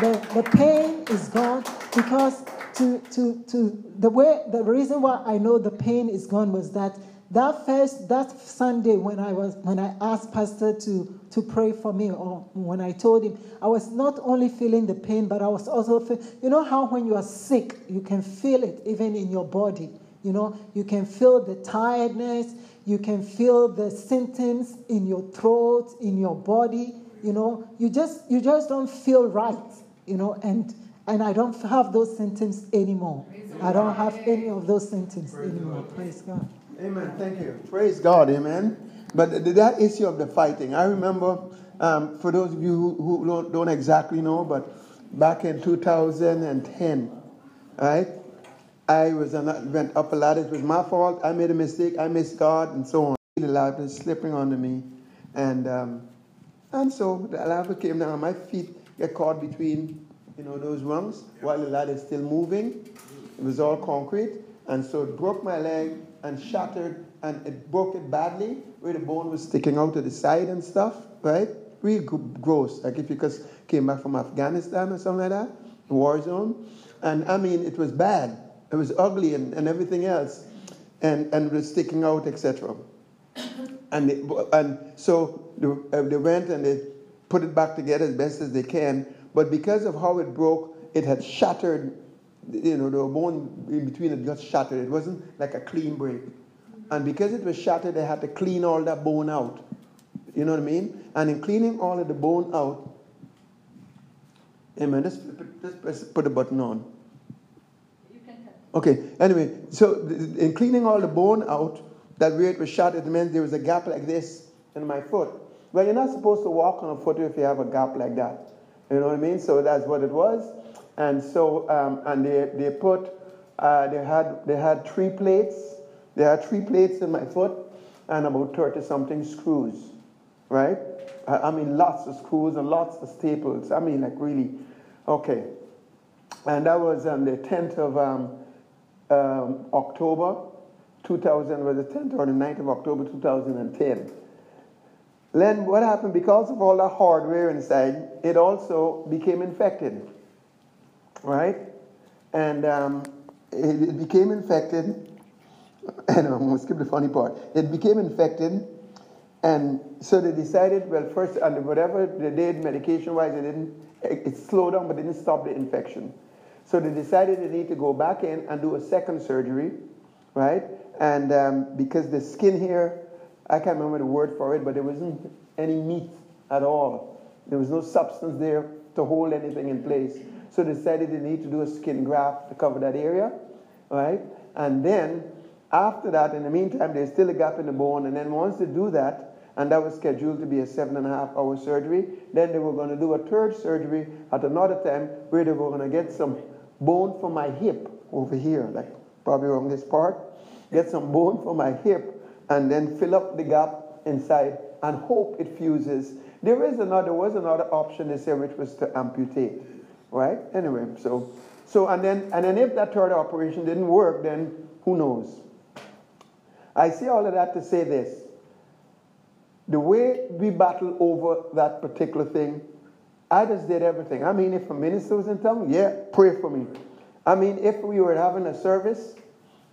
the, the pain is gone because to, to, to the way, the reason why I know the pain is gone was that that first, that Sunday when I was, when I asked Pastor to, to pray for me or when I told him, I was not only feeling the pain, but I was also, feel, you know how when you are sick, you can feel it even in your body. You know, you can feel the tiredness, you can feel the symptoms in your throat, in your body. You know, you just you just don't feel right. You know, and and I don't have those symptoms anymore. I don't have any of those symptoms anymore. Praise God. Amen. Thank you. Praise God. Amen. But that issue of the fighting, I remember, um, for those of you who, who don't, don't exactly know, but back in 2010, right? I was on, went up a ladder. It was my fault. I made a mistake. I missed God, and so on. The ladder was slipping onto me, and um, and so the ladder came down. My feet get caught between, you know, those rungs while the ladder is still moving. It was all concrete, and so it broke my leg and shattered, and it broke it badly, where the bone was sticking out to the side and stuff, right? Real gross, like if you just came back from Afghanistan or something like that, war zone. And I mean, it was bad. It was ugly and, and everything else, and, and it was sticking out, etc. And, and so they, uh, they went and they put it back together as best as they can. But because of how it broke, it had shattered. You know, the bone in between it got shattered. It wasn't like a clean break. And because it was shattered, they had to clean all that bone out. You know what I mean? And in cleaning all of the bone out, amen. Let's, let's, put the button on. You can cut. Okay, anyway, so in cleaning all the bone out, that where it was shattered, it meant there was a gap like this in my foot. Well, you're not supposed to walk on a foot if you have a gap like that. You know what I mean? So that's what it was. And so, um, and they, they put, uh, they, had, they had three plates. They had three plates in my foot and about 30 something screws, right? I, I mean, lots of screws and lots of staples. I mean, like really, okay. And that was on the 10th of um, um, October 2000, was the 10th or the 9th of October 2010. Then what happened, because of all the hardware inside, it also became infected, right? And um, it, it became infected, and I'm going to skip the funny part. It became infected, and so they decided, well, first, and whatever they did medication-wise, it didn't, it slowed down, but didn't stop the infection. So they decided they need to go back in and do a second surgery, right? And um, because the skin here, I can't remember the word for it, but there wasn't any meat at all. There was no substance there to hold anything in place. So they decided they need to do a skin graft to cover that area, right? And then after that, in the meantime, there's still a gap in the bone. And then once they do that, and that was scheduled to be a seven and a half hour surgery, then they were going to do a third surgery at another time where they were going to get some bone from my hip over here, like probably around this part, get some bone from my hip, and then fill up the gap inside and hope it fuses. There is another, was another option they said, which was to amputate, right? Anyway, so, so and then and then if that third operation didn't work, then who knows? I say all of that to say this: the way we battle over that particular thing, I just did everything. I mean, if a minister was in town, yeah, pray for me. I mean, if we were having a service,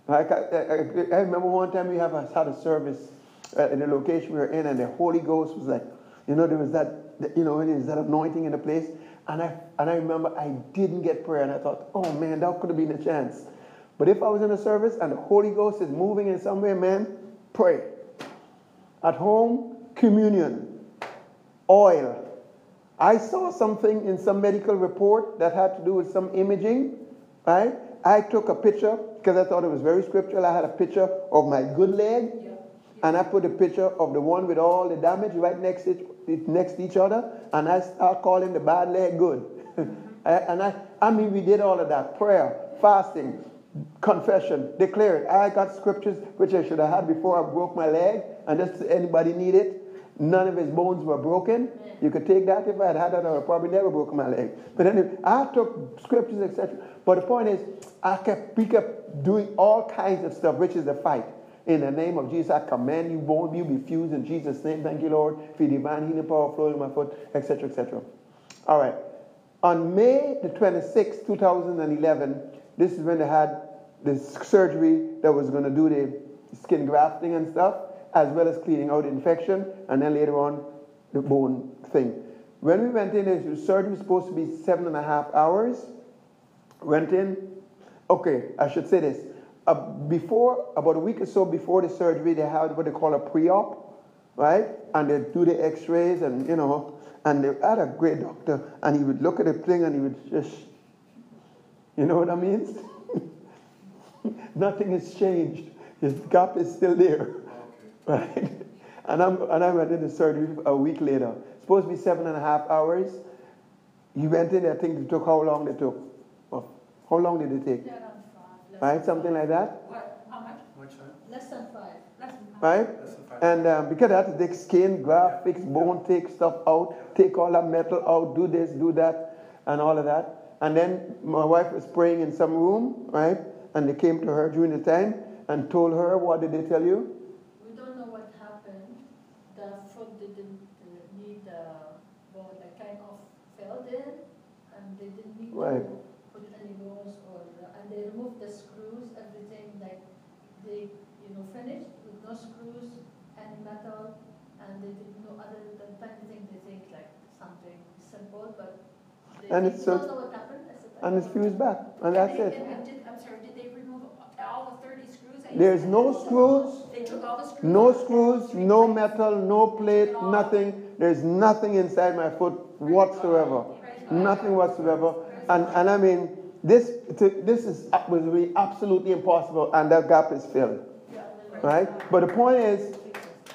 like I, I, I remember one time we have a, had a service uh, in the location we were in, and the Holy Ghost was like, you know, there was that, you know, there's that anointing in the place, and I and I remember I didn't get prayer, and I thought, oh man, that could have been a chance. But if I was in a service and the Holy Ghost is moving in some way, man, pray. At home, communion, oil. I saw something in some medical report that had to do with some imaging, right? I took a picture because I thought it was very scriptural. I had a picture of my good leg, and I put a picture of the one with all the damage right next to, next to each other, and I start calling the bad leg good. Mm-hmm. and I, I mean, we did all of that prayer, fasting, confession, declare it. I got scriptures which I should have had before I broke my leg, and just anybody need it. None of his bones were broken. You could take that if I had had that, I would probably never broken my leg. But anyway, I took scriptures, etc. But the point is, I kept, we kept doing all kinds of stuff, which is the fight. In the name of Jesus, I command you, bone you be fused in Jesus' name. Thank you, Lord, for your divine healing power flowing in my foot, etc., etc. All right. On May the 26th, 2011, this is when they had the surgery that was going to do the skin grafting and stuff, as well as cleaning out infection, and then later on, the bone thing. When we went in, the surgery was supposed to be seven and a half hours. Went in. Okay, I should say this. Uh, before, about a week or so before the surgery, they had what they call a pre-op, right? And they do the x-rays and, you know, and they had a great doctor, and he would look at the thing and he would just, you know what I mean? Nothing has changed. His gap is still there, right? And, I'm, and I went into surgery a week later. Supposed to be seven and a half hours. You went in, I think it took how long they took? How long did it take? Yeah, Right, something like that, What, how much? Which one? Less than five. Less than five. right? Less than five. And um, because I had to take skin, graft, fix bone, take stuff out, take all that metal out, do this, do that, and all of that. And then my wife was praying in some room, right? And they came to her during the time and told her, what did they tell you? We don't know what happened. The foot didn't uh, need the, bone, like kind of fell in, and they didn't need Right. to put any bones or, and they removed the screws, everything like they, you know, finished with no screws, any metal, and they didn't know other than tiny thing they think like something simple, but they, And it's so- know what happened. I said, I And it's fused back. And that's it. and did- I'm sorry, did they remove all the thirty screws? There's no screws, They took all the screws? no screws, no metal, no plate, nothing. There's nothing inside my foot whatsoever. Nothing whatsoever. And, and I mean, this, to, this is, uh, was really absolutely impossible, and that gap is filled. Right? But the point is,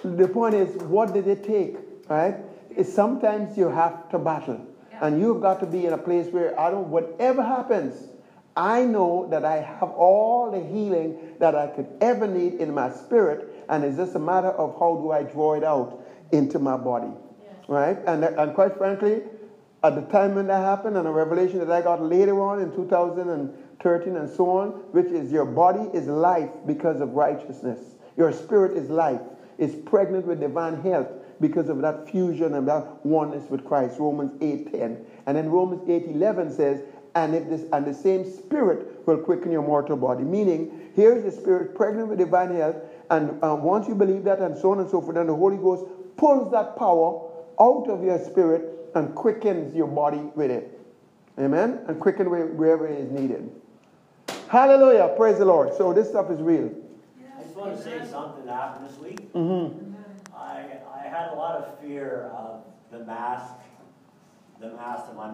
the point is, what did it take? Right? Is sometimes you have to battle. And you've got to be in a place where I don't, whatever happens, I know that I have all the healing that I could ever need in my spirit, and it's just a matter of how do I draw it out into my body. Right? And, and quite frankly, at the time when that happened, and a revelation that I got later on in 2013 and so on, which is your body is life because of righteousness. Your spirit is life. It's pregnant with divine health because of that fusion and that oneness with Christ. Romans 8:10. And then Romans 8:11 says, and if this and the same spirit will quicken your mortal body. Meaning, here's the spirit pregnant with divine health, and um, once you believe that, and so on and so forth, then the Holy Ghost pulls that power out of your spirit and quickens your body with it. Amen? And quicken wherever it is needed. Hallelujah. Praise the Lord. So this stuff is real. I just want to say something that happened this week. Mm-hmm. I, had a lot of fear of the mask, the mask that my